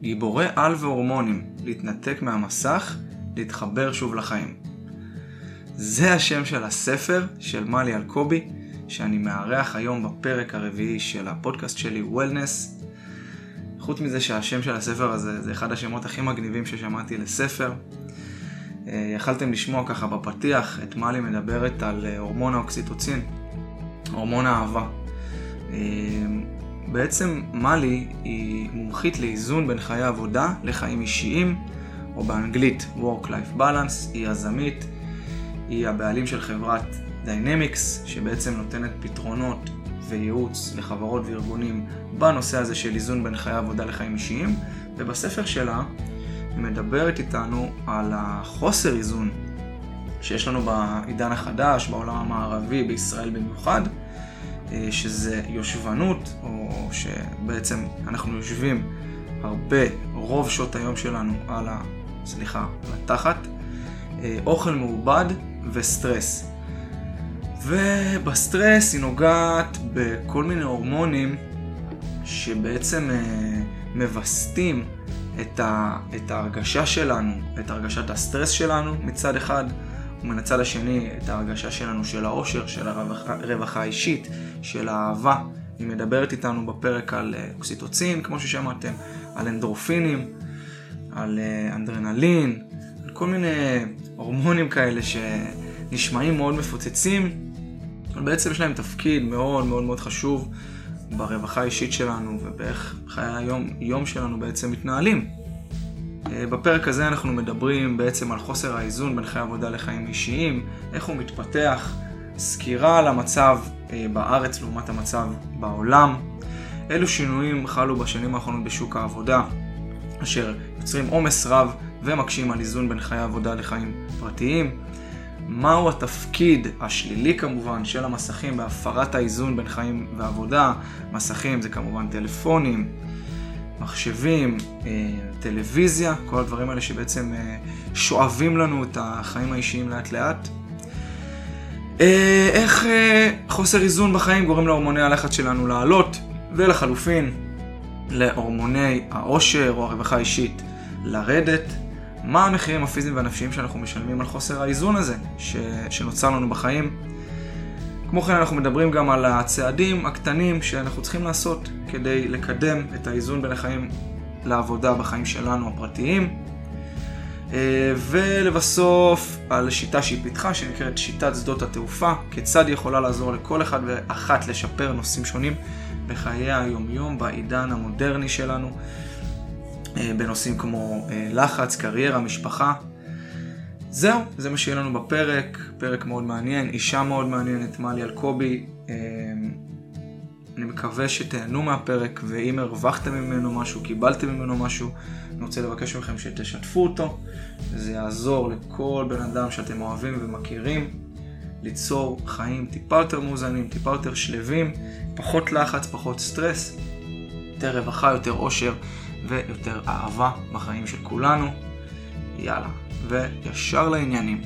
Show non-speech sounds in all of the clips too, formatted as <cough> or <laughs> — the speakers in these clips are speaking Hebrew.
גיבורי על והורמונים, להתנתק מהמסך, להתחבר שוב לחיים. זה השם של הספר של מלי אלקובי, שאני מארח היום בפרק הרביעי של הפודקאסט שלי, וולנס. חוץ מזה שהשם של הספר הזה זה אחד השמות הכי מגניבים ששמעתי לספר. אה, יכלתם לשמוע ככה בפתיח את מלי מדברת על אה, הורמון האוקסיטוצין, הורמון האהבה. בעצם מלי היא מומחית לאיזון בין חיי עבודה לחיים אישיים, או באנגלית Work-Life Balance, היא יזמית, היא הבעלים של חברת Dynamics, שבעצם נותנת פתרונות וייעוץ לחברות וארגונים בנושא הזה של איזון בין חיי עבודה לחיים אישיים, ובספר שלה היא מדברת איתנו על החוסר איזון שיש לנו בעידן החדש, בעולם המערבי, בישראל במיוחד, שזה יושבנות, או שבעצם אנחנו יושבים הרבה, רוב שעות היום שלנו על ה... סליחה, על התחת, אה, אוכל מעובד וסטרס. ובסטרס היא נוגעת בכל מיני הורמונים שבעצם אה, מווסתים את ההרגשה שלנו, את הרגשת הסטרס שלנו מצד אחד, ומן הצד השני את ההרגשה שלנו של האושר, של הרווחה האישית, של האהבה. היא מדברת איתנו בפרק על אה, אוקסיטוצין, כמו ששמעתם, על אנדרופינים, על אה, אנדרנלין, על כל מיני הורמונים כאלה שנשמעים מאוד מפוצצים, אבל בעצם יש להם תפקיד מאוד מאוד מאוד חשוב ברווחה האישית שלנו ובאיך חיי היום יום שלנו בעצם מתנהלים. אה, בפרק הזה אנחנו מדברים בעצם על חוסר האיזון בין חיי עבודה לחיים אישיים, איך הוא מתפתח, סקירה על המצב אה, בארץ לעומת המצב בעולם, אילו שינויים חלו בשנים האחרונות בשוק העבודה, אשר יוצרים עומס רב ומקשים על איזון בין חיי עבודה לחיים פרטיים, מהו התפקיד השלילי כמובן של המסכים בהפרת האיזון בין חיים ועבודה. מסכים זה כמובן טלפונים, מחשבים, אה, טלוויזיה, כל הדברים האלה שבעצם אה, שואבים לנו את החיים האישיים לאט לאט. אה, איך חוסר איזון בחיים גורם להורמוני הלחץ שלנו לעלות, ולחלופין להורמוני העושר או הרווחה האישית לרדת. מה המחירים הפיזיים והנפשיים שאנחנו משלמים על חוסר האיזון הזה ש... שנוצר לנו בחיים. כמו כן אנחנו מדברים גם על הצעדים הקטנים שאנחנו צריכים לעשות כדי לקדם את האיזון בין החיים לעבודה בחיים שלנו הפרטיים. אה, ולבסוף על שיטה שהיא פיתחה שנקראת שיטת שדות התעופה, כיצד היא יכולה לעזור לכל אחד ואחת לשפר נושאים שונים בחיי היומיום בעידן המודרני שלנו. אה, בנושאים כמו אה, לחץ, קריירה, משפחה. זהו, זה מה שיהיה לנו בפרק, פרק מאוד מעניין, אישה מאוד מעניינת, מלי אלקובי. אה, אני מקווה שתהנו מהפרק, ואם הרווחתם ממנו משהו, קיבלתם ממנו משהו, אני רוצה לבקש מכם שתשתפו אותו. זה יעזור לכל בן אדם שאתם אוהבים ומכירים ליצור חיים טיפה יותר מאוזנים, טיפה יותר שלווים, פחות לחץ, פחות סטרס, יותר רווחה, יותר עושר. ויותר אהבה בחיים של כולנו. יאללה, וישר לעניינים.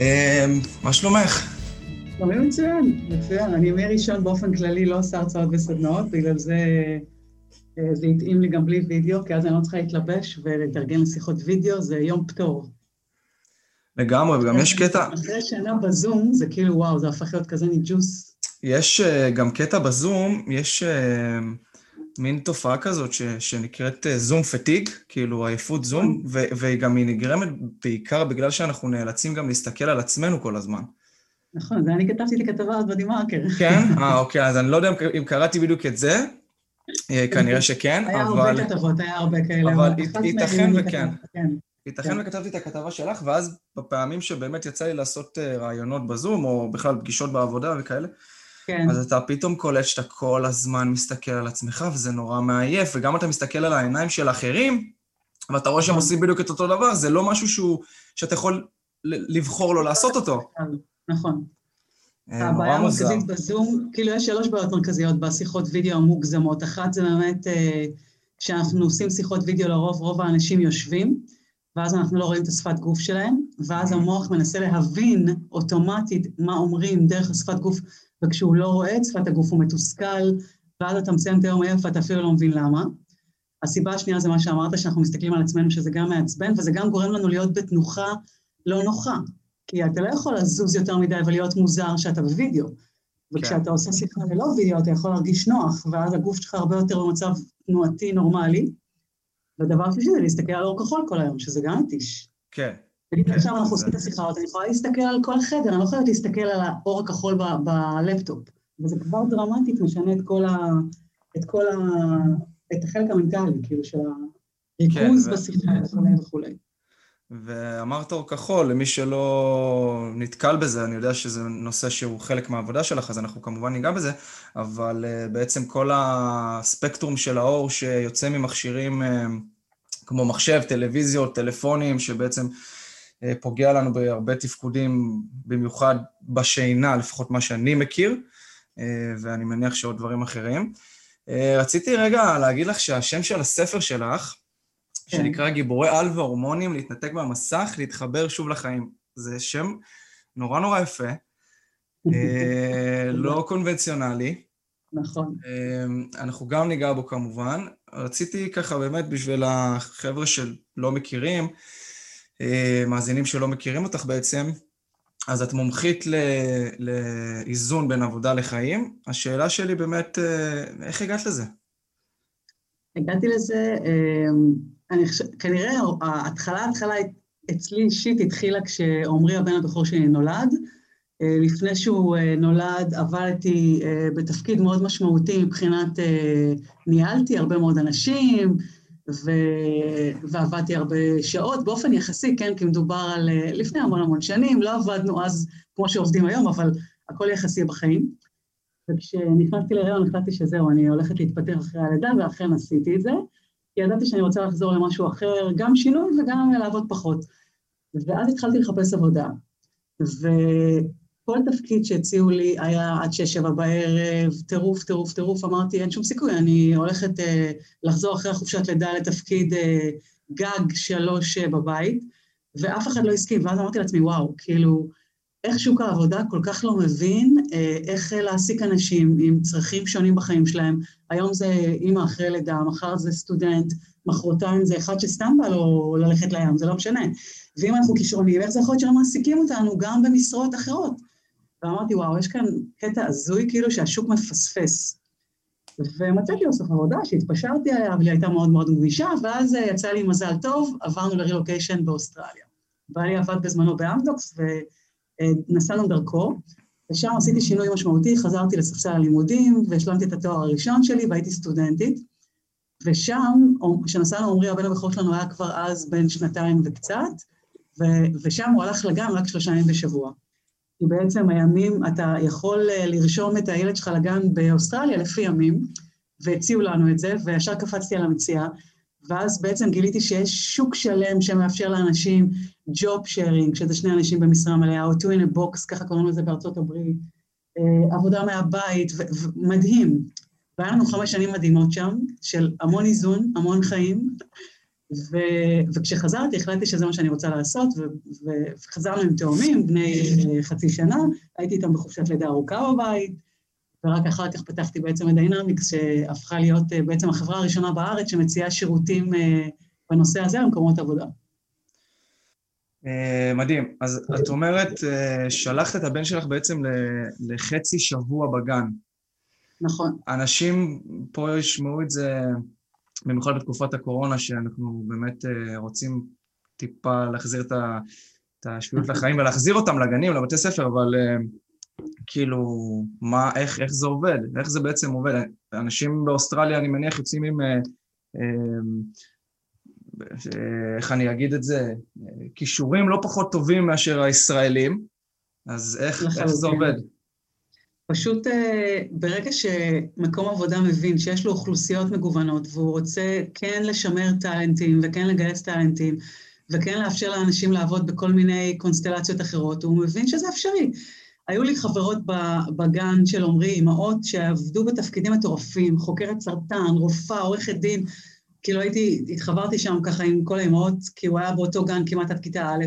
אמ, מה שלומך? שלומי מצוין, מצוין. אני ימי ראשון באופן כללי לא עושה הרצאות וסדנאות, בגלל זה אה, זה התאים לי גם בלי וידאו, כי אז אני לא צריכה להתלבש ולהתארגן לשיחות וידאו, זה יום פטור. לגמרי, וגם יש קטע... אחרי שנה בזום, זה כאילו, וואו, זה הפך להיות כזה ניג'וס. יש אה, גם קטע בזום, יש אה, מין תופעה כזאת ש, שנקראת זום אה, פטיג, כאילו עייפות זום, ו, וגם היא נגרמת בעיקר בגלל שאנחנו נאלצים גם להסתכל על עצמנו כל הזמן. נכון, זה אני כתבתי לי כתבה אז בדה-מרקר. כן? אה, אוקיי, אז אני לא יודע אם קראתי בדיוק את זה, כנראה שכן, אבל... היה הרבה כתבות, היה הרבה כאלה. אבל ייתכן וכן. ייתכן כן. וכתבתי את הכתבה שלך, ואז בפעמים שבאמת יצא לי לעשות רעיונות בזום, או בכלל פגישות בעבודה וכאלה, כן. אז אתה פתאום קולט שאתה כל הזמן מסתכל על עצמך, וזה נורא מעייף, וגם אתה מסתכל על העיניים של אחרים, ואתה רואה שהם נכון. עושים בדיוק את אותו דבר, זה לא משהו שהוא, שאתה יכול לבחור לא לעשות אותו. נכון. אה, הבעיה המרכזית בזום, כאילו יש שלוש בעיות מרכזיות בשיחות וידאו המוגזמות. אחת זה באמת, אה, כשאנחנו עושים שיחות וידאו לרוב, רוב האנשים יושבים, ואז אנחנו לא רואים את השפת גוף שלהם. ואז המוח מנסה להבין אוטומטית מה אומרים דרך השפת גוף, וכשהוא לא רואה את שפת הגוף הוא מתוסכל, ואז אתה מסיים את היום עייף ואתה אפילו לא מבין למה. הסיבה השנייה זה מה שאמרת, שאנחנו מסתכלים על עצמנו, שזה גם מעצבן, וזה גם גורם לנו להיות בתנוחה לא נוחה. כי אתה לא יכול לזוז יותר מדי ולהיות מוזר שאתה בווידאו. וכשאתה עושה שיחה ללא וידאו, אתה יכול להרגיש נוח, ואז הגוף שלך הרבה יותר במצב תנועתי נורמלי. ודבר שלישי זה להסתכל על אור כחול כל היום, שזה גם מתיש. כן. כן עכשיו אנחנו עושים את השיחה הזאת, אני יכולה להסתכל על כל החדר, אני לא יכולה להסתכל על האור הכחול בלפטופ. וזה כבר דרמטית משנה את כל ה... את כל ה... את החלק המנטלי, כאילו, של הריכוז כן, בשיחה וכולי וכולי. ואמרת אור כחול, למי שלא נתקל בזה, אני יודע שזה נושא שהוא חלק מהעבודה שלך, אז אנחנו כמובן ניגע בזה, אבל אה, בעצם כל הספקטרום של האור שיוצא ממכשירים אה, כמו מחשב, טלוויזיות, טלפונים, שבעצם פוגע לנו בהרבה תפקודים, במיוחד בשינה, לפחות מה שאני מכיר, ואני מניח שעוד דברים אחרים. רציתי רגע להגיד לך שהשם של הספר שלך, כן. שנקרא גיבורי על והורמונים, להתנתק מהמסך, להתחבר שוב לחיים. זה שם נורא נורא יפה, אה, <laughs> לא קונבנציונלי. נכון. אה, אנחנו גם ניגע בו כמובן. רציתי ככה באמת בשביל החבר'ה שלא מכירים, אה, מאזינים שלא מכירים אותך בעצם, אז את מומחית לאיזון בין עבודה לחיים. השאלה שלי באמת, איך הגעת לזה? הגעתי לזה אני חושבת, כנראה ההתחלה, ההתחלה אצלי אישית התחילה כשעמרי הבן הבכור שלי נולד. אה, לפני שהוא אה, נולד עבדתי אה, בתפקיד מאוד משמעותי מבחינת, ניהלתי הרבה מאוד אנשים ו... ועבדתי הרבה שעות, באופן יחסי, כן, כי מדובר על לפני המון המון שנים, לא עבדנו אז כמו שעובדים היום, אבל הכל יחסי בחיים. וכשנכנסתי להיריון החלטתי שזהו, אני הולכת להתפטר אחרי הלידה, ואכן עשיתי את זה. כי ידעתי שאני רוצה לחזור למשהו אחר, גם שינוי וגם לעבוד פחות. ואז התחלתי לחפש עבודה, וכל תפקיד שהציעו לי היה עד שש-שבע בערב, טירוף, טירוף, טירוף, אמרתי, אין שום סיכוי, אני הולכת uh, לחזור אחרי החופשת לידה לתפקיד uh, גג שלוש uh, בבית, ואף אחד לא הסכים, ואז אמרתי לעצמי, וואו, כאילו, איך שוק העבודה כל כך לא מבין אה, איך להעסיק אנשים עם צרכים שונים בחיים שלהם. היום זה אימא אחרי לידה, מחר זה סטודנט, מחרתיים זה אחד שסתם בא לו ללכת לים, זה לא משנה. ואם אנחנו כישרונים, איך זה יכול להיות שלא מעסיקים אותנו גם במשרות אחרות? ואמרתי, וואו, יש כאן קטע הזוי כאילו שהשוק מפספס. ומצאתי בסוף עבודה שהתפשרתי עליה, אבל היא הייתה מאוד מאוד גמישה, ואז יצא לי מזל טוב, עברנו לרילוקיישן באוסטרליה. בעלי עבד בזמנו באמדוקס, ו... אה, דרכו, ושם עשיתי שינוי משמעותי, חזרתי לספסל הלימודים והשלמתי את התואר הראשון שלי והייתי סטודנטית. ושם, כשנסענו, עמרי הבן הבכור שלנו היה כבר אז בן שנתיים וקצת, ו- ושם הוא הלך לגן רק שלושה ימים בשבוע. כי בעצם הימים, אתה יכול אה, לרשום את הילד שלך לגן באוסטרליה לפי ימים, והציעו לנו את זה, וישר קפצתי על המציאה, ואז בעצם גיליתי שיש שוק שלם שמאפשר לאנשים ג'וב שיירינג, שזה שני אנשים במשרה מלאה, או two in a box, ככה קוראים לזה בארצות הברית, אה, עבודה מהבית, מדהים. והיה לנו חמש שנים מדהימות שם, של המון איזון, המון חיים, ו, וכשחזרתי החלטתי שזה מה שאני רוצה לעשות, ו, וחזרנו עם תאומים, בני אה, חצי שנה, הייתי איתם בחופשת לידה ארוכה בבית, ורק אחר כך פתחתי בעצם את דיינמיקס, שהפכה להיות אה, בעצם החברה הראשונה בארץ שמציעה שירותים אה, בנושא הזה במקומות עבודה. מדהים. אז את אומרת, שלחת את הבן שלך בעצם לחצי שבוע בגן. נכון. אנשים פה ישמעו את זה, במיוחד בתקופת הקורונה, שאנחנו באמת רוצים טיפה להחזיר את השפיות לחיים ולהחזיר אותם לגנים, לבתי ספר, אבל כאילו, מה, איך, איך זה עובד? איך זה בעצם עובד? אנשים באוסטרליה, אני מניח, יוצאים עם... אה, אה, איך אני אגיד את זה? כישורים לא פחות טובים מאשר הישראלים, אז איך, איך זה עובד? פשוט אה, ברגע שמקום עבודה מבין שיש לו אוכלוסיות מגוונות והוא רוצה כן לשמר טאלנטים וכן לגייס טאלנטים וכן לאפשר לאנשים לעבוד בכל מיני קונסטלציות אחרות, הוא מבין שזה אפשרי. היו לי חברות בגן של עמרי, אימהות שעבדו בתפקידים מטורפים, חוקרת סרטן, רופאה, עורכת דין, כאילו הייתי, התחברתי שם ככה עם כל האימהות, כי הוא היה באותו גן כמעט עד כיתה א',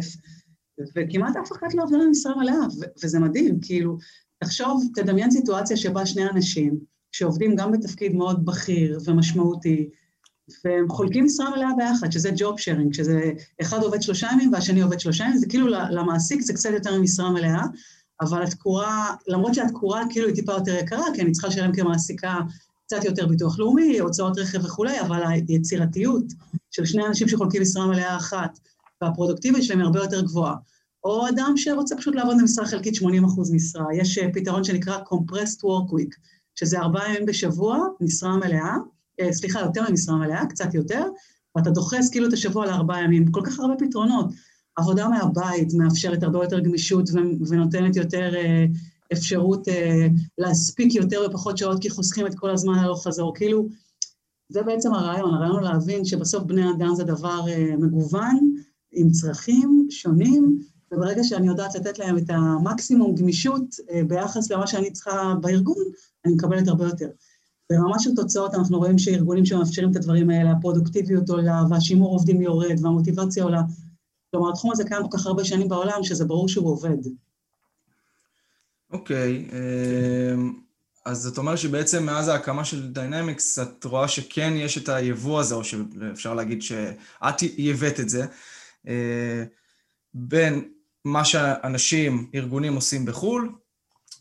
וכמעט אף אחד לא עובר למשרה מלאה, וזה מדהים, כאילו, תחשוב, תדמיין סיטואציה שבה שני אנשים, שעובדים גם בתפקיד מאוד בכיר ומשמעותי, והם חולקים משרה מלאה ביחד, שזה ג'וב שיירינג, שזה אחד עובד שלושה ימים והשני עובד שלושה ימים, זה כאילו למעסיק זה קצת יותר ממשרה מלאה, אבל התקורה, למרות שהתקורה כאילו היא טיפה יותר יקרה, כי אני צריכה לשלם כמעסיקה קצת יותר ביטוח לאומי, הוצאות רכב וכולי, אבל היצירתיות של שני אנשים שחולקים משרה מלאה אחת, והפרודוקטיביות שלהם היא הרבה יותר גבוהה. או אדם שרוצה פשוט לעבוד במשרה חלקית 80 אחוז משרה. יש אה, פתרון שנקרא Compressed Work Week, שזה ארבעה ימים בשבוע, משרה מלאה, אה, סליחה, יותר ממשרה מלאה, קצת יותר, ואתה דוחס כאילו את השבוע לארבעה ימים. כל כך הרבה פתרונות. עבודה מהבית מאפשרת הרבה יותר גמישות ונותנת יותר אה, אפשרות להספיק יותר בפחות שעות, כי חוסכים את כל הזמן הלוך חזור. כאילו, זה בעצם הרעיון, הרעיון להבין שבסוף בני אדם זה דבר מגוון, עם צרכים שונים, וברגע שאני יודעת לתת להם את המקסימום גמישות אה, ביחס למה שאני צריכה בארגון, אני מקבלת הרבה יותר. ברמה של תוצאות אנחנו רואים שארגונים שמאפשרים את הדברים האלה, הפרודוקטיביות עולה והשימור עובדים יורד והמוטיבציה עולה. כלומר, התחום הזה קיים כל כך הרבה שנים בעולם, שזה ברור שהוא עובד. אוקיי, okay, אמ, אז זאת אומרת שבעצם מאז ההקמה של דיינמיקס, את רואה שכן יש את היבוא הזה, או שאפשר להגיד שאת ייבאת את זה, אה, בין מה שאנשים, ארגונים עושים בחו"ל,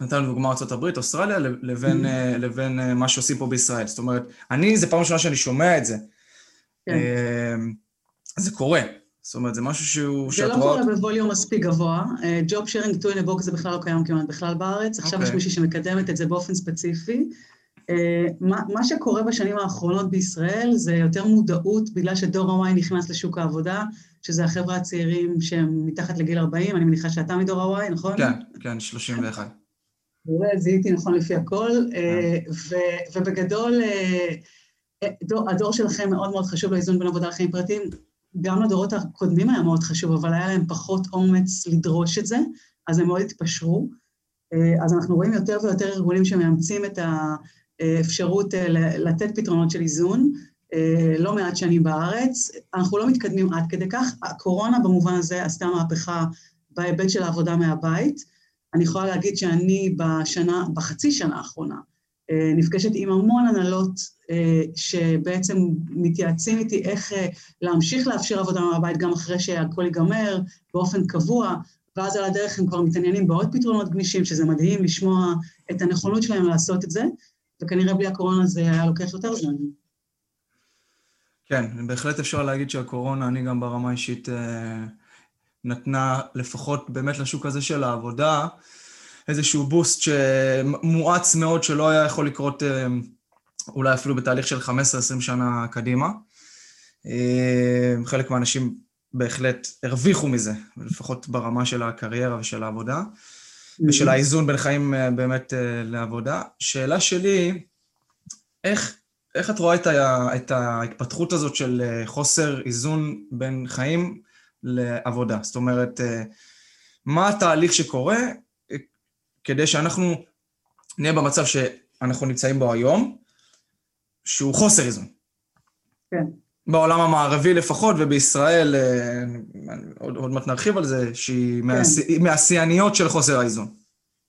נתנו דוגמא ארה"ב, אוסטרליה, לבין, mm-hmm. לבין אה, מה שעושים פה בישראל. זאת אומרת, אני, זו פעם ראשונה שאני שומע את זה. כן. אה, זה קורה. זאת אומרת, זה משהו שהוא... זה לא קורה ב volume מספיק גבוה. job sharing two in box זה בכלל לא קיים כמעט בכלל בארץ. עכשיו יש אוקיי. מישהי שמקדמת את זה באופן ספציפי. מה, מה שקורה בשנים האחרונות בישראל זה יותר מודעות, בגלל שדור ה-Y נכנס לשוק העבודה, שזה החבר'ה הצעירים שהם מתחת לגיל 40, אני מניחה שאתה מדור ה-Y, נכון? כן, כן, 31. זיהיתי נכון לפי הכל, אה, ובגדול, אה, הדור שלכם מאוד מאוד חשוב לאיזון בין עבודה לחיים פרטיים. גם לדורות הקודמים היה מאוד חשוב, אבל היה להם פחות אומץ לדרוש את זה, אז הם מאוד התפשרו. אה, אז אנחנו רואים יותר ויותר ארגונים שמאמצים את האפשרות לתת פתרונות של איזון, אה, לא מעט שנים בארץ. אנחנו לא מתקדמים עד כדי כך. הקורונה במובן הזה עשתה מהפכה בהיבט של העבודה מהבית. אני יכולה להגיד שאני בשנה, בחצי שנה האחרונה, אה, נפגשת עם המון הנהלות אה, שבעצם מתייעצים איתי איך להמשיך לאפשר עבודה מהבית גם אחרי שהכל ייגמר באופן קבוע, ואז על הדרך הם כבר מתעניינים בעוד פתרונות גמישים, שזה מדהים לשמוע את הנכונות שלהם לעשות את זה, וכנראה בלי הקורונה זה היה לוקח יותר זמן. כן, בהחלט אפשר להגיד שהקורונה, אני גם ברמה אישית אה, נתנה לפחות באמת לשוק הזה של העבודה איזשהו בוסט שמואץ מאוד שלא היה יכול לקרות אה, אולי אפילו בתהליך של 15-20 שנה קדימה. אה, חלק מהאנשים בהחלט הרוויחו מזה, לפחות ברמה של הקריירה ושל העבודה, ושל האיזון בין חיים באמת לעבודה. שאלה שלי, איך איך את רואה את, ה, את ההתפתחות הזאת של אה, חוסר איזון בין חיים לעבודה? זאת אומרת, אה, מה התהליך שקורה אה, כדי שאנחנו נהיה במצב שאנחנו נמצאים בו היום, שהוא חוסר איזון? כן. בעולם המערבי לפחות, ובישראל, עוד, עוד מעט נרחיב על זה, שהיא כן. מהשיאניות של חוסר האיזון.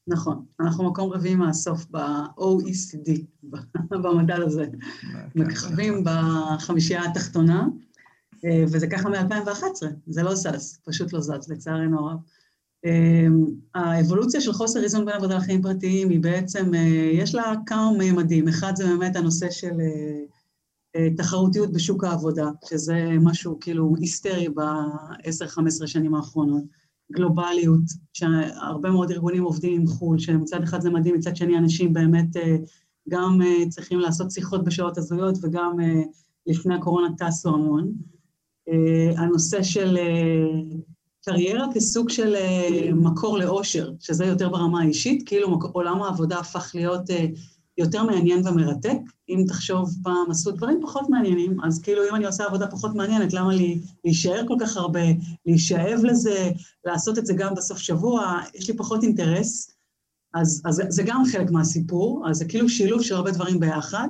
נכון, אנחנו מקום רביעי מהסוף ב-OECD, <laughs> במדד הזה. כן, מככבים בחמישייה התחתונה, אה, וזה ככה מ-2011, זה לא זז, פשוט לא זז, לצערנו הרב. אה, האבולוציה של חוסר איזון בין עבודה לחיים פרטיים היא בעצם, אה, יש לה כמה מימדים. אחד זה באמת הנושא של תחרותיות בשוק העבודה, שזה משהו כאילו היסטרי ב-10-15 שנים האחרונות. גלובליות, שהרבה מאוד ארגונים עובדים עם חו"ל, שמצד אחד זה מדהים, מצד שני אנשים באמת אה, גם אה, צריכים לעשות שיחות בשעות הזויות וגם אה, לפני הקורונה טסו המון. הנושא של קריירה כסוג של מקור לאושר, שזה יותר ברמה האישית, כאילו עולם העבודה הפך להיות יותר מעניין ומרתק. אם תחשוב פעם עשו דברים פחות מעניינים, אז כאילו אם אני עושה עבודה פחות מעניינת, למה לי להישאר כל כך הרבה, להישאב לזה, לעשות את זה גם בסוף שבוע, יש לי פחות אינטרס. אז, אז זה גם חלק מהסיפור, אז זה כאילו שילוב של הרבה דברים ביחד.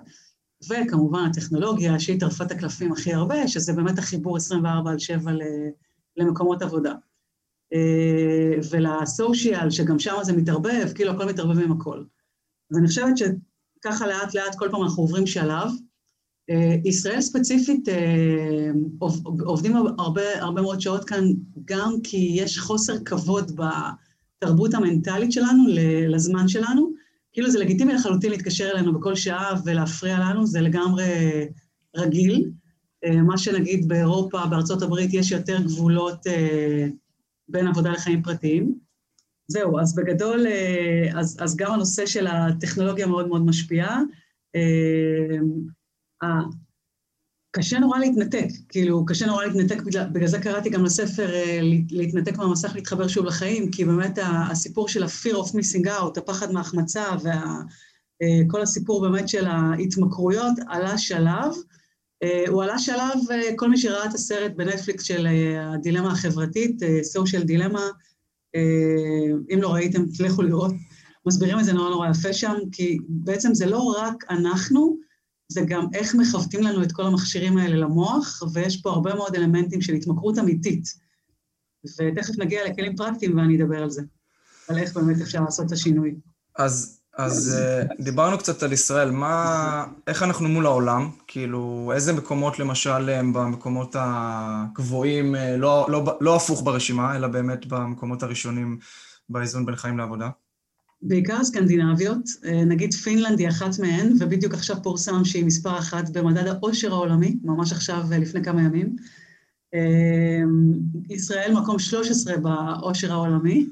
וכמובן הטכנולוגיה שהיא טרפה את הקלפים הכי הרבה, שזה באמת החיבור 24 על 7 למקומות עבודה. ולסושיאל, שגם שם זה מתערבב, כאילו הכל מתערבב עם הכל. אז אני חושבת שככה לאט לאט כל פעם אנחנו עוברים שלב. ישראל ספציפית עובדים הרבה, הרבה מאוד שעות כאן, גם כי יש חוסר כבוד בתרבות המנטלית שלנו לזמן שלנו. כאילו זה לגיטימי לחלוטין להתקשר אלינו בכל שעה ולהפריע לנו, זה לגמרי רגיל. מה שנגיד באירופה, בארצות הברית, יש יותר גבולות בין עבודה לחיים פרטיים. זהו, אז בגדול, אז, אז גם הנושא של הטכנולוגיה מאוד מאוד משפיע. קשה נורא להתנתק, כאילו, קשה נורא להתנתק, בגלל, זה קראתי גם לספר להתנתק מהמסך, להתחבר שוב לחיים, כי באמת הסיפור של ה-fear of missing out, הפחד מהחמצה, וכל הסיפור באמת של ההתמכרויות עלה שלב. הוא עלה שלב, כל מי שראה את הסרט בנטפליקס של הדילמה החברתית, social dilemma, אם לא ראיתם, תלכו לראות, מסבירים את זה נורא נורא יפה שם, כי בעצם זה לא רק אנחנו, זה גם איך מכוותים לנו את כל המכשירים האלה למוח, ויש פה הרבה מאוד אלמנטים של התמכרות אמיתית. ותכף נגיע לכלים פרקטיים ואני אדבר על זה, על איך באמת אפשר לעשות את השינוי. אז, אז דיברנו קצת על ישראל, מה, איך אנחנו מול העולם? כאילו, איזה מקומות למשל הם במקומות הגבוהים, לא, לא, לא הפוך ברשימה, אלא באמת במקומות הראשונים באיזון בין חיים לעבודה? בעיקר סקנדינביות, נגיד פינלנד היא אחת מהן, ובדיוק עכשיו פורסם שהיא מספר אחת במדד העושר העולמי, ממש עכשיו לפני כמה ימים. ישראל מקום 13 בעושר העולמי.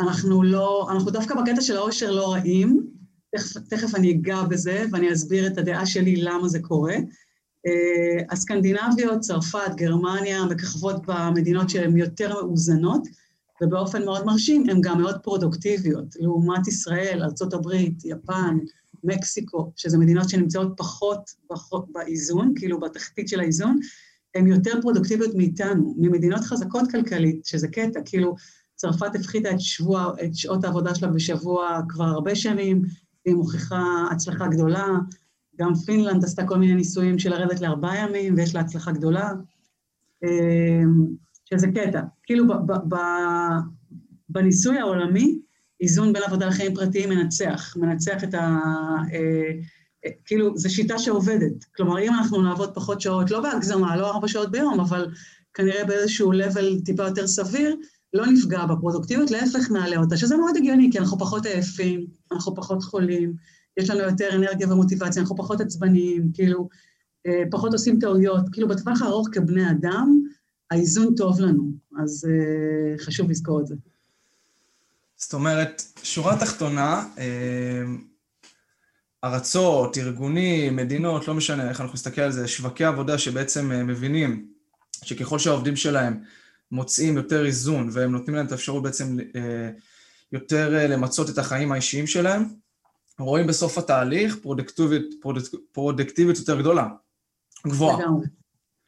אנחנו לא, אנחנו דווקא בקטע של העושר לא רעים, תכף, תכף אני אגע בזה ואני אסביר את הדעה שלי למה זה קורה. הסקנדינביות, צרפת, גרמניה, מככבות במדינות שהן יותר מאוזנות, ובאופן מאוד מרשים, הן גם מאוד פרודוקטיביות, לעומת ישראל, ארה"ב, יפן, מקסיקו, שזה מדינות שנמצאות פחות באיזון, כאילו בתחתית של האיזון, הן יותר פרודוקטיביות מאיתנו, ממדינות חזקות כלכלית, שזה קטע, כאילו צרפת הפחיתה את, שבוע, את שעות העבודה שלה בשבוע כבר הרבה שנים, והיא מוכיחה הצלחה גדולה, גם פינלנד עשתה כל מיני ניסויים של לרדת לארבעה ימים, ויש לה הצלחה גדולה. שזה קטע. כאילו ב- ב- ב- בניסוי העולמי, איזון בין עבודה לחיים פרטיים מנצח, מנצח את ה... אה, אה, כאילו, זו שיטה שעובדת. כלומר, אם אנחנו נעבוד פחות שעות, לא בהגזמה, לא ארבע שעות ביום, אבל כנראה באיזשהו level טיפה יותר סביר, לא נפגע בפרודוקטיביות, להפך נעלה אותה, שזה מאוד הגיוני, כי אנחנו פחות עייפים, אנחנו פחות חולים, יש לנו יותר אנרגיה ומוטיבציה, אנחנו פחות עצבניים, כאילו, אה, פחות עושים טעויות. כאילו, בטווח הארוך כבני אדם, האיזון טוב לנו, אז uh, חשוב לזכור את זה. זאת אומרת, שורה תחתונה, uh, ארצות, ארגונים, מדינות, לא משנה איך אנחנו נסתכל על זה, שווקי עבודה שבעצם מבינים שככל שהעובדים שלהם מוצאים יותר איזון והם נותנים להם את האפשרות בעצם uh, יותר uh, למצות את החיים האישיים שלהם, רואים בסוף התהליך פרודקטיביות, פרודקטיביות יותר גדולה, גבוהה. לגמרי,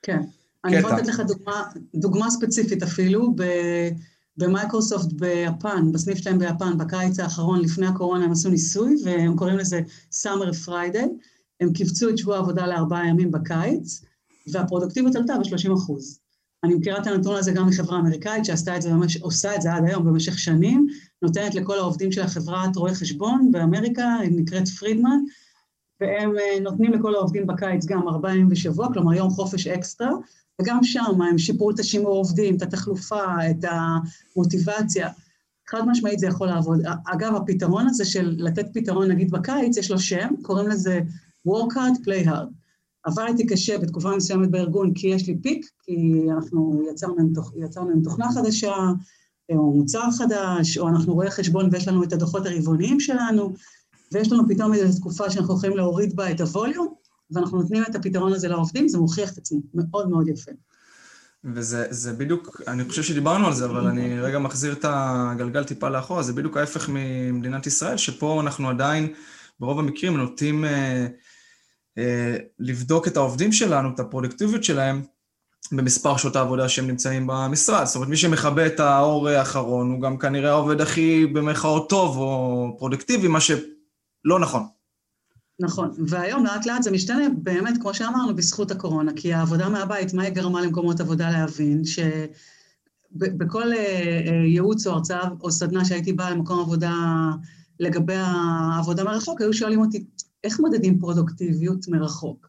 כן. אני יכולה לתת לך דוגמה, דוגמה ספציפית אפילו, במייקרוסופט ביפן, בסניף שלהם ביפן, בקיץ האחרון, לפני הקורונה, הם עשו ניסוי, והם קוראים לזה Summer Friday, הם קיבצו את שבוע העבודה לארבעה ימים בקיץ, והפרודוקטיביות עלתה ב-30 אחוז. אני מכירה את הנתון הזה גם מחברה אמריקאית שעשתה את זה, ממש, עושה את זה עד היום במשך שנים, נותנת לכל העובדים של החברת רואי חשבון באמריקה, היא נקראת פרידמן, והם נותנים לכל העובדים בקיץ גם ארבעה ימים בשבוע, כלומר יום חופש אקסטרה, וגם שם הם שיפרו את השימור עובדים, את התחלופה, את המוטיבציה. חד משמעית זה יכול לעבוד. אגב, הפתרון הזה של לתת פתרון, נגיד בקיץ, יש לו שם, קוראים לזה work hard, play hard. עבדתי קשה בתקופה מסוימת בארגון כי יש לי פיק, כי אנחנו יצרנו. יצרנו עם תוכנה חדשה, או מוצר חדש, או אנחנו רואי חשבון ויש לנו את הדוחות הרבעוניים שלנו, ויש לנו פתאום איזו תקופה שאנחנו יכולים להוריד בה את הווליום, ואנחנו נותנים את הפתרון הזה לעובדים, זה מוכיח את עצמו, מאוד מאוד יפה. וזה בדיוק, אני חושב שדיברנו על זה, אבל אני רגע מחזיר את הגלגל טיפה לאחורה, זה בדיוק ההפך ממדינת ישראל, שפה אנחנו עדיין, ברוב המקרים, נוטים אה, לבדוק את העובדים שלנו, את הפרודקטיביות שלהם, במספר שעות העבודה שהם נמצאים במשרד. זאת אומרת, מי שמכבה את האור האחרון, הוא גם כנראה העובד הכי במרכאות טוב או פרודקטיבי, מה שלא נכון. נכון, והיום לאט לאט זה משתנה באמת, כמו שאמרנו, בזכות הקורונה, כי העבודה מהבית, מה היא גרמה למקומות עבודה להבין? בכל ייעוץ או הרצאה או סדנה שהייתי באה למקום עבודה לגבי העבודה מרחוק, היו שואלים אותי, איך מודדים פרודוקטיביות מרחוק?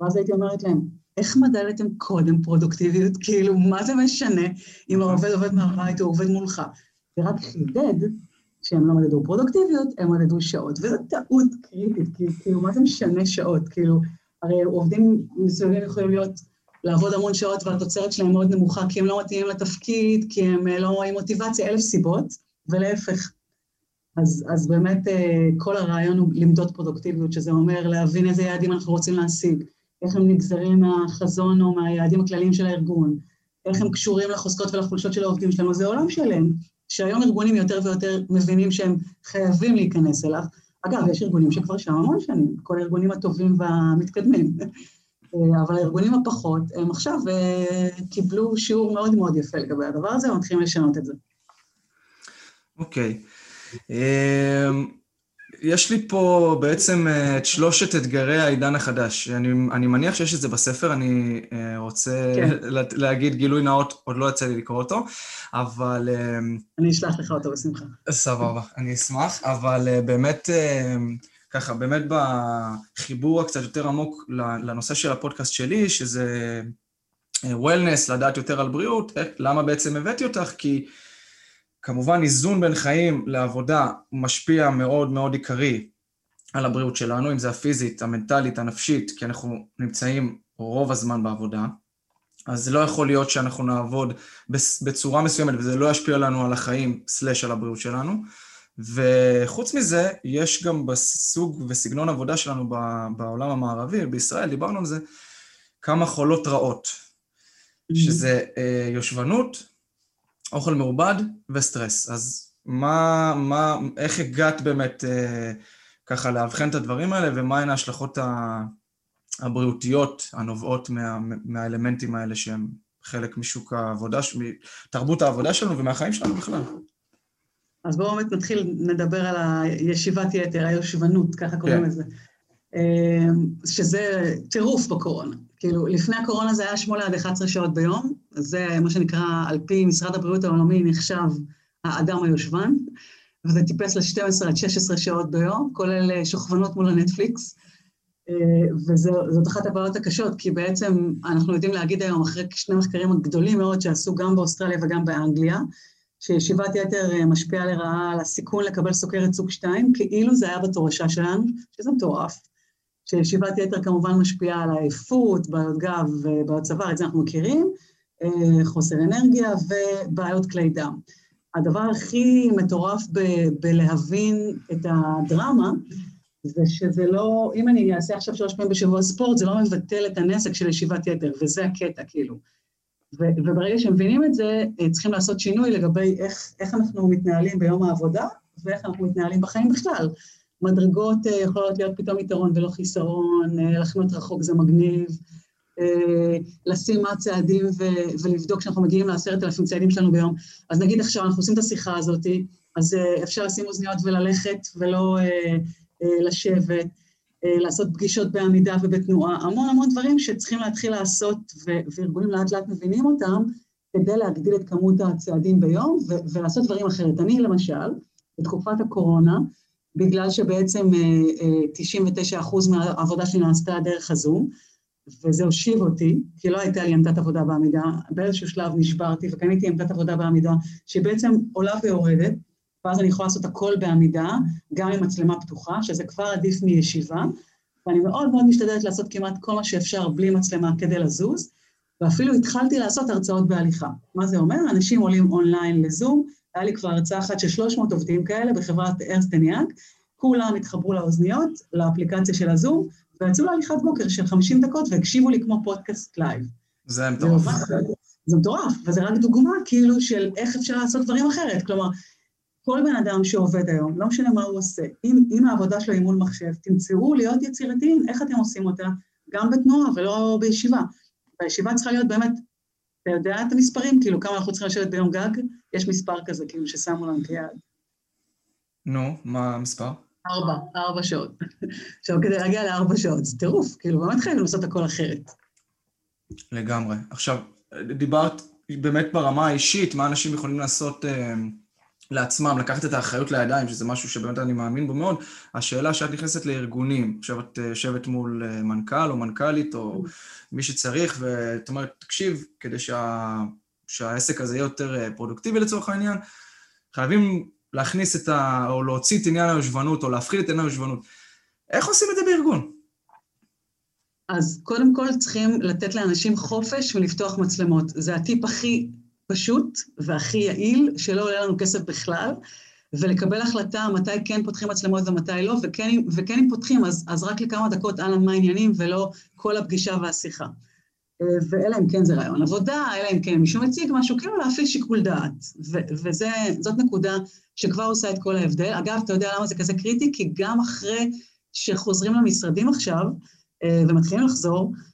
ואז הייתי אומרת להם, איך מדדתם קודם פרודוקטיביות? כאילו, מה זה משנה אם העובד עובד מהבית או עובד מולך? זה רק חידד שהם לא מדדו פרודוקטיביות, הם מדדו שעות, וזו טעות קריטית, כאילו, מה זה משנה שעות? כאילו, הרי עובדים מסוימים יכולים להיות, לעבוד המון שעות והתוצרת שלהם מאוד נמוכה, כי הם לא מתאימים לתפקיד, כי הם אה, לא רואים מוטיבציה, אלף סיבות, ולהפך. אז, אז באמת אה, כל הרעיון הוא למדוד פרודוקטיביות, שזה אומר להבין איזה יעדים אנחנו רוצים להשיג, איך הם נגזרים מהחזון או מהיעדים הכלליים של הארגון, איך הם קשורים לחוזקות ולחולשות של העובדים שלנו, זה עולם שלם, שהיום ארגונים יותר ויותר מבינים שהם חייבים להיכנס אליו. אגב, יש ארגונים שכבר שם המון שנים, כל הארגונים הטובים והמתקדמים, <laughs> אבל הארגונים הפחות, הם עכשיו אה, קיבלו שיעור מאוד מאוד יפה לגבי הדבר הזה, ומתחילים לשנות את זה. אוקיי. Okay. אמ, יש לי פה בעצם אה, את שלושת אתגרי העידן החדש. אני, אני מניח שיש את זה בספר, אני אה, רוצה כן. להגיד גילוי נאות, עוד לא יצא לי לקרוא אותו, אבל... אמ, אני אשלח לך אותו בשמחה. סבבה, אני אשמח, אבל אה, באמת, ככה, באמת בחיבור הקצת יותר עמוק לנושא של הפודקאסט שלי, שזה וולנס, לדעת יותר על בריאות, למה בעצם הבאתי אותך? כי... כמובן איזון בין חיים לעבודה משפיע מאוד מאוד עיקרי על הבריאות שלנו, אם זה הפיזית, המנטלית, הנפשית, כי אנחנו נמצאים רוב הזמן בעבודה, אז זה לא יכול להיות שאנחנו נעבוד בצורה מסוימת וזה לא ישפיע לנו על החיים סלש על הבריאות שלנו. וחוץ מזה, יש גם בסוג וסגנון עבודה שלנו בעולם המערבי, בישראל, דיברנו על זה, כמה חולות רעות, שזה אה, יושבנות, אוכל מעובד וסטרס. אז מה, מה, איך הגעת באמת אה, ככה לאבחן את הדברים האלה, ומהן ההשלכות הבריאותיות הנובעות מה, מהאלמנטים האלה שהם חלק משוק העבודה, מתרבות העבודה שלנו ומהחיים שלנו בכלל? אז בואו באמת נתחיל, נדבר על הישיבת יתר, היושבנות, ככה קוראים כן. לזה. אה, שזה טירוף בקורונה. כאילו, לפני הקורונה זה היה 8 עד 11 שעות ביום, זה מה שנקרא, על פי משרד הבריאות העולמי, נחשב האדם היושבן, וזה טיפס ל-12 עד 16 שעות ביום, כולל שוכבנות מול הנטפליקס. אה, וזאת אחת הבעיות הקשות, כי בעצם אנחנו יודעים להגיד היום, אחרי שני מחקרים גדולים מאוד שעשו גם באוסטרליה וגם באנגליה, שישיבת יתר אה, משפיעה לרעה על הסיכון לקבל סוכרת סוג 2, כאילו זה היה בתורשה שלנו, שזה מטורף. שישיבת יתר כמובן משפיעה על העייפות, בעיות גב ובעיות צוואר, את זה אנחנו מכירים, אה, חוסר אנרגיה ובעיות כלי דם. הדבר הכי מטורף ב- בלהבין את הדרמה, זה שזה לא, אם אני אעשה עכשיו שלוש פעמים בשבוע ספורט, זה לא מבטל את הנזק של ישיבת יתר, וזה הקטע, כאילו. ו- וברגע שמבינים את זה, אה, צריכים לעשות שינוי לגבי איך, איך אנחנו מתנהלים ביום העבודה, ואיך אנחנו מתנהלים בחיים בכלל. מדרגות אה, יכולות להיות פתאום יתרון ולא חיסרון, אה, לחנות רחוק זה מגניב, אה, לשים מה צעדים ו- ולבדוק שאנחנו מגיעים לעשרת אלפים צעדים שלנו ביום. אז נגיד עכשיו אנחנו עושים את השיחה הזאת, אז אפשר לשים אוזניות וללכת ולא לשבת, לעשות פגישות בעמידה ובתנועה, המון המון דברים שצריכים להתחיל לעשות, וארגונים לאט לאט מבינים אותם, כדי להגדיל את כמות הצעדים ביום ולעשות דברים אחרת. אני למשל, בתקופת הקורונה, בגלל שבעצם 99% אה, אה, מהעבודה שלי נעשתה דרך הזום, וזה הושיב אותי, כי לא הייתה לי עמדת עבודה בעמידה, באיזשהו שלב נשברתי וקניתי עמדת עבודה בעמידה, שבעצם עולה ויורדת, ואז אני יכולה לעשות הכל בעמידה, גם עם מצלמה פתוחה, שזה כבר עדיף מישיבה, ואני מאוד מאוד משתדלת לעשות כמעט כל מה שאפשר בלי מצלמה כדי לזוז, ואפילו התחלתי לעשות הרצאות בהליכה. מה זה אומר? אנשים עולים אונליין לזום, היה לי כבר הרצאה אחת של 300 עובדים כאלה בחברת ארסטן יאנג, כולם התחברו לאוזניות, לאפליקציה של הזום, ויצאו להליכת בוקר של 50 דקות והקשיבו לי כמו פודקאסט live. זה מטורף. זה מטורף, וזה רק דוגמה כאילו של איך אפשר לעשות דברים אחרת. כלומר, כל בן אדם שעובד היום, לא משנה מה הוא עושה, אם, אם העבודה שלו היא מול מחשב, תמצאו להיות יצירתיים, איך אתם עושים אותה, גם בתנועה ולא בישיבה. והישיבה צריכה להיות באמת אתה יודע את המספרים? כאילו, כמה אנחנו צריכים לשבת ביום גג? יש מספר כזה, כאילו, ששמו לנו כיעד. נו, מה המספר? ארבע, ארבע שעות. עכשיו, כדי להגיע לארבע שעות, זה טירוף, כאילו, באמת חייבים לעשות הכל אחרת. לגמרי. עכשיו, דיברת, באמת ברמה האישית, מה אנשים יכולים לעשות לעצמם, לקחת את האחריות לידיים, שזה משהו שבאמת אני מאמין בו מאוד. השאלה שאת נכנסת לארגונים, עכשיו את יושבת מול מנכ"ל או מנכ"לית או מי שצריך, ואת אומרת, תקשיב, כדי שה... שהעסק הזה יהיה יותר פרודוקטיבי לצורך העניין, חייבים להכניס את ה... או להוציא את עניין היושבנות, או להפחיד את עניין היושבנות. איך עושים את זה בארגון? אז קודם כל צריכים לתת לאנשים חופש ולפתוח מצלמות. זה הטיפ הכי פשוט והכי יעיל, שלא עולה לנו כסף בכלל, ולקבל החלטה מתי כן פותחים מצלמות ומתי לא, וכן, וכן אם פותחים, אז, אז רק לכמה דקות אהלן מה העניינים, ולא כל הפגישה והשיחה. ואלא אם כן זה רעיון עבודה, אלא אם כן מישהו מציג משהו, כאילו להפעיל שיקול דעת. וזאת נקודה שכבר עושה את כל ההבדל. אגב, אתה יודע למה זה כזה קריטי? כי גם אחרי שחוזרים למשרדים עכשיו, אה, ומתחילים לחזור, אה,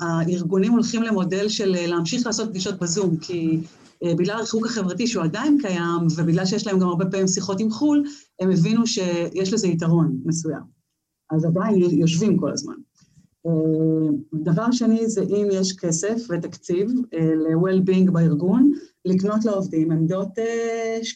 הארגונים הולכים למודל של אה, להמשיך לעשות פגישות בזום, כי בגלל הריחוק החברתי שהוא עדיין קיים, ובגלל שיש להם גם הרבה פעמים שיחות עם חו"ל, הם הבינו שיש לזה יתרון מסוים. אז עדיין יושבים כל הזמן. דבר שני זה אם יש כסף ותקציב ל-well-being בארגון, לקנות לעובדים עמדות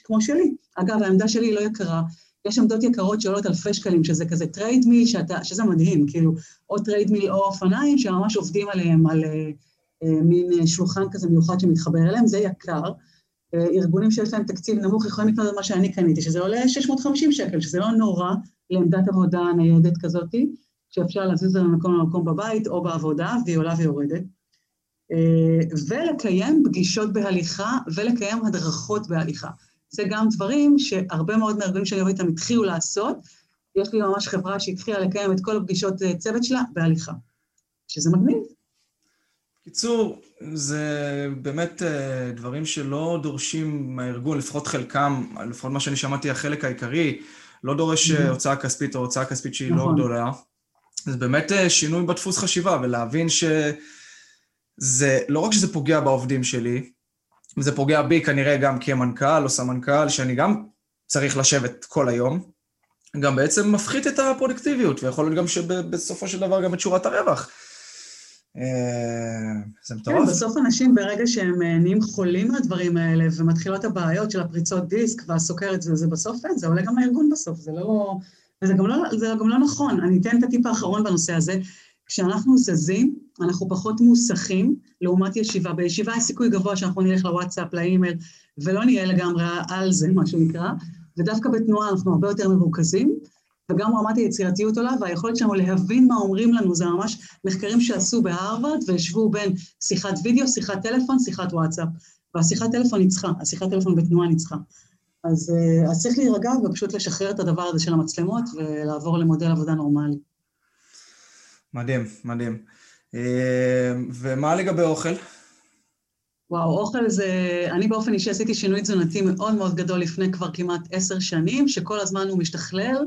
כמו שלי. אגב, העמדה שלי היא לא יקרה, יש עמדות יקרות שעולות אלפי שקלים, שזה כזה treadmill, שאתה, שזה מדהים, כאילו, או treadmill או אופניים, שממש עובדים עליהם, על אה, אה, מין שולחן כזה מיוחד שמתחבר אליהם, זה יקר. אה, ארגונים שיש להם תקציב נמוך יכולים לקנות את מה שאני קניתי, שזה עולה 650 שקל, שזה לא נורא לעמדת עבודה ניידת כזאתי, שאפשר להזיז אותה ממקום למקום בבית או בעבודה, והיא עולה ויורדת. אה, ולקיים פגישות בהליכה ולקיים הדרכות בהליכה. זה גם דברים שהרבה מאוד מהארגונים שאני עובדת איתם התחילו לעשות. יש לי ממש חברה שהתחילה לקיים את כל הפגישות אה, צוות שלה בהליכה, שזה מגניב. קיצור, זה באמת אה, דברים שלא דורשים מהארגון, לפחות חלקם, לפחות מה שאני שמעתי, החלק העיקרי, לא דורש mm-hmm. הוצאה כספית או הוצאה כספית שהיא לא נכון. לא גדולה. זה באמת שינוי בדפוס חשיבה, ולהבין שזה, לא רק שזה פוגע בעובדים שלי, זה פוגע בי כנראה גם כמנכ"ל או סמנכ"ל, שאני גם צריך לשבת כל היום, גם בעצם מפחית את הפרודקטיביות, ויכול להיות גם שבסופו של דבר גם את שורת הרווח. אה, זה מטורף. כן, בסוף אנשים ברגע שהם אה, נהיים חולים מהדברים האלה, ומתחילות הבעיות של הפריצות דיסק והסוכרת, זה, זה בסוף אין, זה עולה גם לארגון בסוף, זה לא... וזה גם לא, זה גם לא נכון. אני אתן את הטיפ האחרון בנושא הזה. כשאנחנו זזים, אנחנו פחות מוסכים לעומת ישיבה. בישיבה יש סיכוי גבוה שאנחנו נלך לוואטסאפ, לאימייל, ולא נהיה לגמרי על זה, מה שנקרא, ודווקא בתנועה אנחנו הרבה יותר מרוכזים, וגם רמת היצירתיות עולה, והיכולת שלנו להבין מה אומרים לנו, זה ממש מחקרים שעשו בהרווארד, והשוו בין שיחת וידאו, שיחת טלפון, שיחת וואטסאפ. והשיחת טלפון ניצחה, השיחת טלפון בתנועה ניצחה. אז, אה, אז צריך להירגע ופשוט לשחרר את הדבר הזה של המצלמות ולעבור למודל עבודה נורמלי. מדהים, מדהים. אה, ומה לגבי אוכל? וואו, אוכל זה... אני באופן אישי עשיתי שינוי תזונתי מאוד מאוד גדול לפני כבר כמעט עשר שנים, שכל הזמן הוא משתכלל.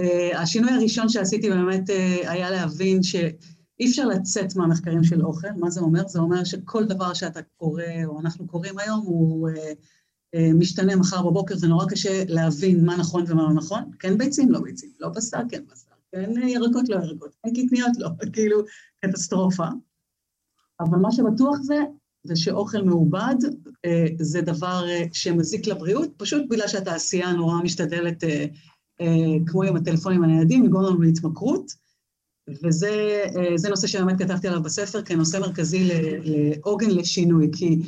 אה, השינוי הראשון שעשיתי באמת אה, היה להבין שאי אפשר לצאת מהמחקרים של אוכל. מה זה אומר? זה אומר שכל דבר שאתה קורא, או אנחנו קוראים היום, הוא משתנה מחר בבוקר, זה נורא קשה להבין מה נכון ומה לא נכון. כן ביצים, לא ביצים, לא בשר, כן בשר. כן ירקות, לא ירקות, אין קטניות, לא, <laughs> כאילו, קטסטרופה. אבל מה שבטוח זה, זה שאוכל מעובד אה, זה דבר אה, שמזיק לבריאות, פשוט בגלל שהתעשייה נורא משתדלת, אה, אה, כמו עם הטלפונים הניידים, לגרום לנו להתמכרות, וזה אה, נושא שבאמת כתבתי עליו בספר כנושא מרכזי לעוגן לשינוי, כי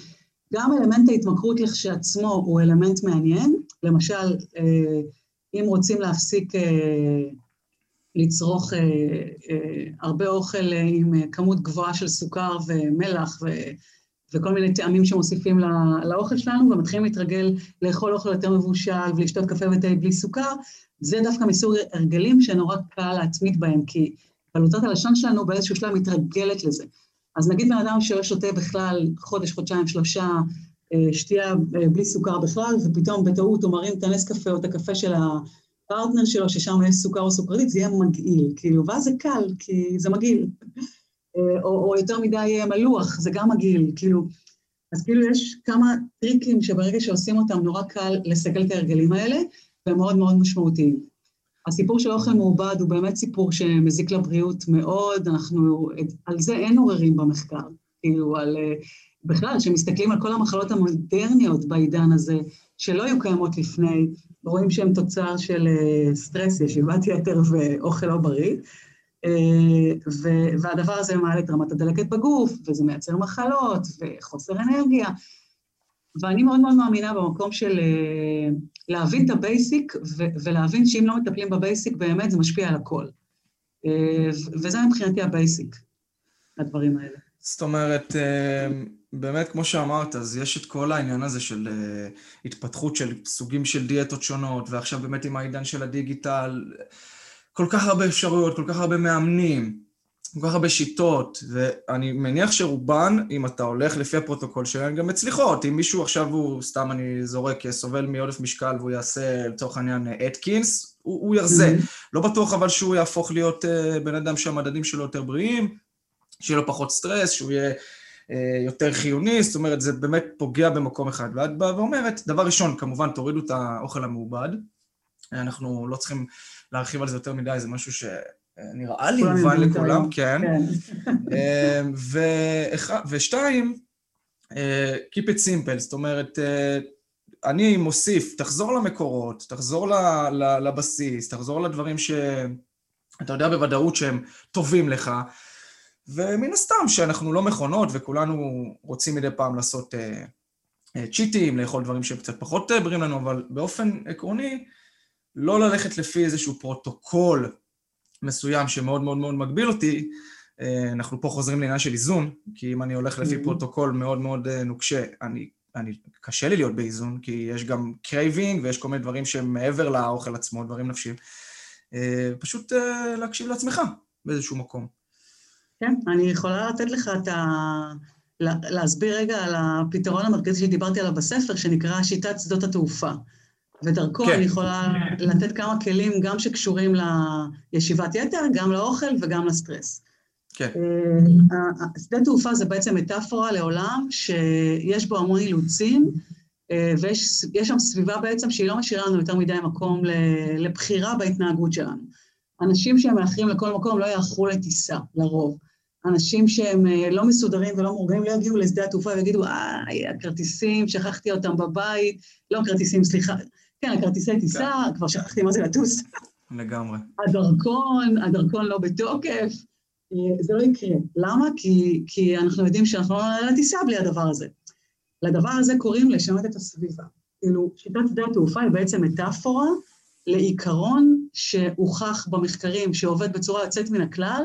גם אלמנט ההתמכרות לכשעצמו הוא אלמנט מעניין, למשל, אה, אם רוצים להפסיק אה, לצרוך אה, אה, הרבה אוכל אה, עם אה, כמות גבוהה של סוכר ומלח ו, וכל מיני טעמים שמוסיפים לא, לאוכל שלנו, ומתחילים להתרגל לאכול אוכל יותר מבושל ולשתות קפה ותה בלי סוכר, זה דווקא מסוג הרגלים שנורא קל להתמיד בהם, כי בלוטת הלשון שלנו באיזשהו שלב מתרגלת לזה. אז נגיד בן אדם שלא שותה בכלל חודש, חודשיים, שלושה, אה, שתייה בלי סוכר בכלל, ופתאום בטעות הוא מרים את הנס קפה או את הקפה של ה... הפרטנר שלו, ששם יש סוכר או סוכרית, זה יהיה מגעיל, כאילו, ואז זה קל, כי זה מגעיל. אה, או, או יותר מדי מלוח, זה גם מגעיל, כאילו. אז כאילו יש כמה טריקים שברגע שעושים אותם נורא קל לסגל את ההרגלים האלה, והם מאוד מאוד משמעותיים. הסיפור של אוכל מעובד הוא באמת סיפור שמזיק לבריאות מאוד, אנחנו, על זה אין עוררים במחקר, כאילו על, בכלל, כשמסתכלים על כל המחלות המודרניות בעידן הזה, שלא היו קיימות לפני, רואים שהן תוצר של אה, סטרס, ישיבת יתר ואוכל לא בריא, אה, והדבר הזה מעלה את רמת הדלקת בגוף, וזה מייצר מחלות וחוסר אנרגיה. ואני מאוד מאוד מאמינה במקום של אה, להבין את ה basic, ולהבין שאם לא מטפלים ב basic, באמת זה משפיע על הכל. וזה מבחינתי ה basic, הדברים האלה. זאת אומרת, באמת, כמו שאמרת, אז יש את כל העניין הזה של uh, התפתחות של סוגים של דיאטות שונות, ועכשיו באמת עם העידן של הדיגיטל, כל כך הרבה אפשרויות, כל כך הרבה מאמנים, כל כך הרבה שיטות, ואני מניח שרובן, אם אתה הולך לפי הפרוטוקול שלהן, גם מצליחות. אם מישהו עכשיו הוא, סתם אני זורק, סובל מעודף משקל והוא יעשה לצורך העניין אתקינס, הוא, הוא ירזה. Mm-hmm. לא בטוח אבל שהוא יהפוך להיות uh, בן אדם שהמדדים שלו יותר בריאים, שיהיה לו פחות סטרס, שהוא יהיה... אה, יותר חיוני, זאת אומרת, זה באמת פוגע במקום אחד. ואת באה ואומרת, דבר ראשון, כמובן, תורידו את האוכל המעובד. אנחנו לא צריכים להרחיב על זה יותר מדי, זה משהו שנראה לי מובן לכולם, כן. כן. אה, ושתיים, אה, Keep it simple, זאת אומרת, אני מוסיף, תחזור למקורות, תחזור לבסיס, תחזור לדברים שאתה יודע בוודאות שהם טובים לך. ומן הסתם שאנחנו לא מכונות וכולנו רוצים מדי פעם לעשות אה, אה, צ'יטים, לאכול דברים שהם קצת פחות אה, בריאים לנו, אבל באופן עקרוני, לא ללכת לפי איזשהו פרוטוקול מסוים שמאוד מאוד מאוד מגביל אותי, אנחנו פה חוזרים לעניין של איזון, כי אם אני הולך לפי ממ-הממ. פרוטוקול מאוד מאוד נוקשה, אני, אני, קשה לי להיות באיזון, כי יש גם craving ויש כל מיני דברים שהם מעבר לאוכל עצמו, דברים נפשיים. פשוט להקשיב לעצמך באיזשהו מקום. כן, אני יכולה לתת לך את ה... להסביר רגע על הפתרון המרכזי שדיברתי עליו בספר, שנקרא שיטת שדות התעופה. ודרכו כן. אני יכולה לתת כמה כלים גם שקשורים לישיבת יתר, גם לאוכל וגם לסטרס. כן. אה, שדה תעופה זה בעצם מטאפורה לעולם שיש בו המון אילוצים, אה, ויש שם סביבה בעצם שהיא לא משאירה לנו יותר מדי מקום לבחירה בהתנהגות שלנו. אנשים שהם מאחרים לכל מקום לא יאחרו לטיסה, לרוב. אנשים שהם אה, לא מסודרים ולא מאורגנים לא יגיעו לשדה התעופה ויגידו, איי, הכרטיסים, שכחתי אותם בבית, לא הכרטיסים, סליחה, כן, הכרטיסי טיסה, כן. כבר שכחתי מה זה לטוס. לגמרי. הדרכון, הדרכון לא בתוקף, אה, זה לא יקרה. למה? כי, כי אנחנו יודעים שאנחנו לא נעלה לטיסה בלי הדבר הזה. לדבר הזה קוראים לשנות את הסביבה. כאילו, שיטת שדה התעופה היא בעצם מטאפורה לעיקרון שהוכח במחקרים שעובד בצורה יוצאת מן הכלל,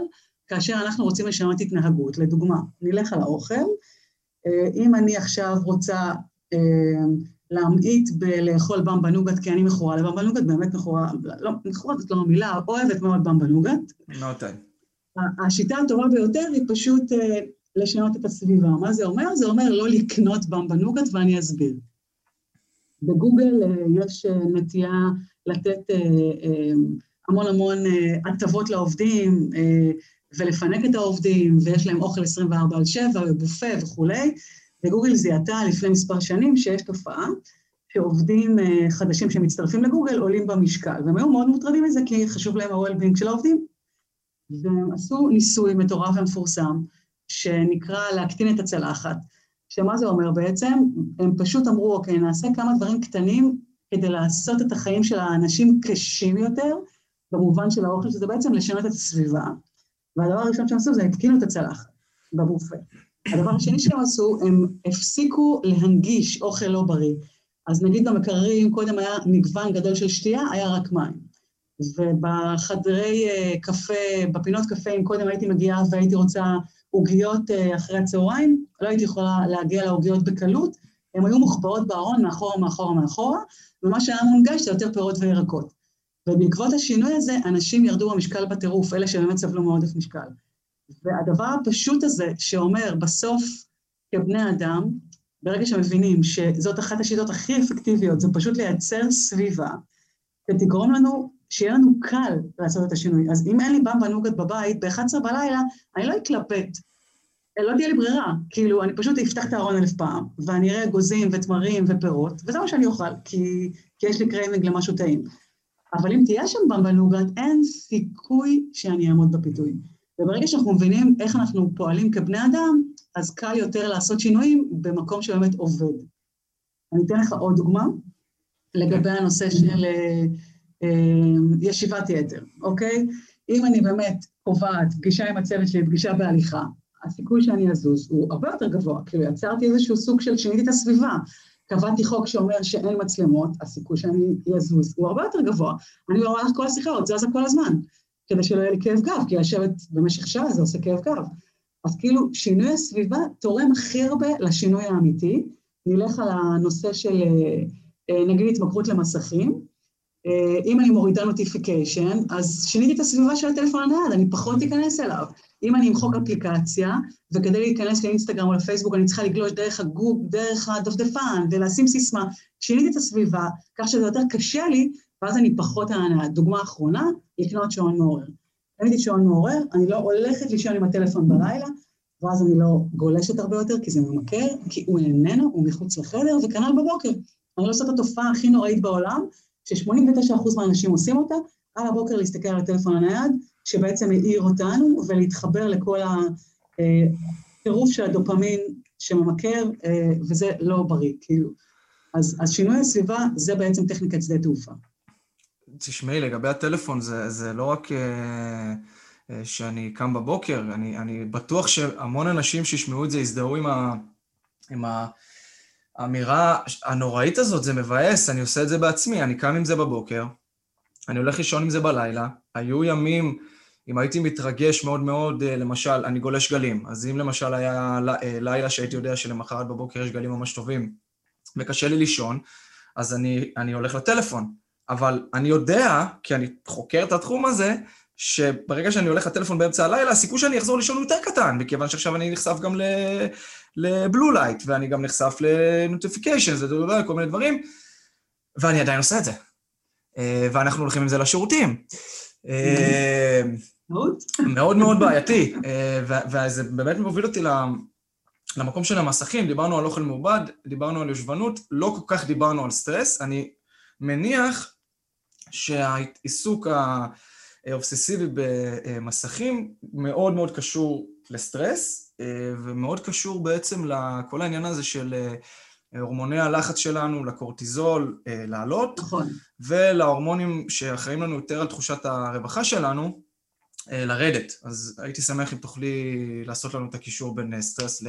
כאשר אנחנו רוצים לשנות התנהגות. לדוגמה, נלך על האוכל, אה, אם אני עכשיו רוצה אה, להמעיט בלאכול במבה נוגת, כי אני מכורה לבמבה נוגת, באמת מכורה, לא, מכורה זאת לא המילה, אוהבת מאוד במבה נוגת. מאוד השיטה הטובה ביותר היא פשוט אה, לשנות את הסביבה. מה זה אומר? זה אומר לא לקנות במבה נוגת, ואני אסביר. בגוגל יש נטייה לתת המון המון הטבות לעובדים, ולפנק את העובדים, ויש להם אוכל 24 על 7 ובופה וכולי, וגוגל זיהתה לפני מספר שנים שיש תופעה שעובדים אה, חדשים שמצטרפים לגוגל עולים במשקל, והם היו מאוד מוטרדים מזה כי חשוב להם ה-well-being של העובדים. והם עשו ניסוי מטורף ומפורסם, שנקרא להקטין את הצלחת, שמה זה אומר בעצם? הם פשוט אמרו, אוקיי, נעשה כמה דברים קטנים כדי לעשות את החיים של האנשים קשים יותר, במובן של האוכל, שזה בעצם לשנות את הסביבה. והדבר הראשון שהם עשו זה התקינו את הצלחת בבופה. הדבר השני שהם עשו, הם הפסיקו להנגיש אוכל לא בריא. אז נגיד במקררים, קודם היה מגוון גדול של שתייה, היה רק מים. ובחדרי uh, קפה, בפינות קפה, אם קודם הייתי מגיעה והייתי רוצה עוגיות uh, אחרי הצהריים, לא הייתי יכולה להגיע לעוגיות בקלות, הן היו מוחבאות בארון מאחורה, מאחורה, מאחורה, ומה שהיה מונגש זה יותר פירות וירקות. ובעקבות השינוי הזה, אנשים ירדו במשקל בטירוף, אלה שבאמת סבלו מעודף משקל. והדבר הפשוט הזה, שאומר בסוף, כבני אדם, ברגע שמבינים שזאת אחת השיטות הכי אפקטיביות, זה פשוט לייצר סביבה, ותגרום לנו, שיהיה לנו קל לעשות את השינוי. אז אם אין לי במבה נוגת בבית, ב-11 בלילה, אני לא אתלבט. לא תהיה לי ברירה, כאילו, אני פשוט אפתח את הארון אלף פעם, ואני אראה אגוזים ותמרים ופירות, וזה מה שאני אוכל, כי, כי יש לי קריימינג למשהו טעים. אבל אם תהיה שם במבה נוגת, אין סיכוי שאני אעמוד בפיתוי. וברגע שאנחנו מבינים איך אנחנו פועלים כבני אדם, אז קל יותר לעשות שינויים במקום שבאמת עובד. אני אתן לך עוד דוגמה לגבי הנושא של אה, אה, ישיבת יתר, אוקיי? אם אני באמת קובעת פגישה עם הצוות שלי, פגישה בהליכה, הסיכוי שאני אזוז הוא הרבה יותר גבוה, כאילו יצרתי איזשהו סוג של, שיניתי את הסביבה. קבעתי חוק שאומר שאין מצלמות, הסיכוי שאני אזוז הוא הרבה יותר גבוה. אני לא רואה לך כל השיחה, עוד זזה כל הזמן, כדי שלא יהיה לי כאב גב, כי לשבת במשך שעה זה עושה כאב גב. אז כאילו, שינוי הסביבה תורם הכי הרבה לשינוי האמיתי. נלך על הנושא של, אה, אה, נגיד, התמכרות למסכים. אה, אם אני מורידה notification, אז שיניתי את הסביבה של הטלפון הנייד, אני פחות אכנס אליו. אם אני אמחוק אפליקציה, וכדי להיכנס לאינסטגרם או לפייסבוק אני צריכה לגלוש דרך הגוג, דרך הדפדפן, ולשים סיסמה, שיניתי את הסביבה, כך שזה יותר קשה לי, ואז אני פחות אענה. דוגמה אחרונה, לקנות שעון מעורר. קניתי שעון מעורר, אני לא הולכת לישון עם הטלפון בלילה, ואז אני לא גולשת הרבה יותר, כי זה ממכר, כי הוא איננו, הוא מחוץ לחדר, וכנ"ל בבוקר. אני לא עושה את התופעה הכי נוראית בעולם, ש-89% מהאנשים עושים אותה, על הבוקר להסתכל על הטלפון הנייד, שבעצם העיר אותנו, ולהתחבר לכל הטירוף של הדופמין שממכר, אה, וזה לא בריא, כאילו. אז, אז שינוי הסביבה זה בעצם טכניקת שדה תעופה. תשמעי, לגבי הטלפון, זה, זה לא רק uh, uh, שאני קם בבוקר, אני, אני בטוח שהמון אנשים שישמעו את זה יזדהו עם, עם האמירה הנוראית הזאת, זה מבאס, אני עושה את זה בעצמי, אני קם עם זה בבוקר, אני הולך לישון עם זה בלילה, היו ימים, אם הייתי מתרגש מאוד מאוד, uh, למשל, אני גולש גלים, אז אם למשל היה uh, לילה שהייתי יודע שלמחרת בבוקר יש גלים ממש טובים, וקשה לי לישון, אז אני, אני הולך לטלפון. אבל אני יודע, כי אני חוקר את התחום הזה, שברגע שאני הולך לטלפון באמצע הלילה, הסיכוי שאני אחזור לישון הוא יותר קטן, מכיוון שעכשיו אני נחשף גם ל blue light, ואני גם נחשף ל notification, זה כל מיני דברים, ואני עדיין עושה את זה. אה, ואנחנו הולכים עם זה לשירותים. אה, מאוד. מאוד בעייתי, אה, וזה באמת מוביל אותי למקום של המסכים, דיברנו על אוכל מעובד, דיברנו על יושבנות, לא כל כך דיברנו על סטרס, אני מניח שהעיסוק האובססיבי במסכים מאוד מאוד קשור לסטרס, ומאוד קשור בעצם לכל העניין הזה של הורמוני הלחץ שלנו, לקורטיזול לעלות, נכון. ולהורמונים שאחראים לנו יותר על תחושת הרווחה שלנו, לרדת. אז הייתי שמח אם תוכלי לעשות לנו את הקישור בין סטרס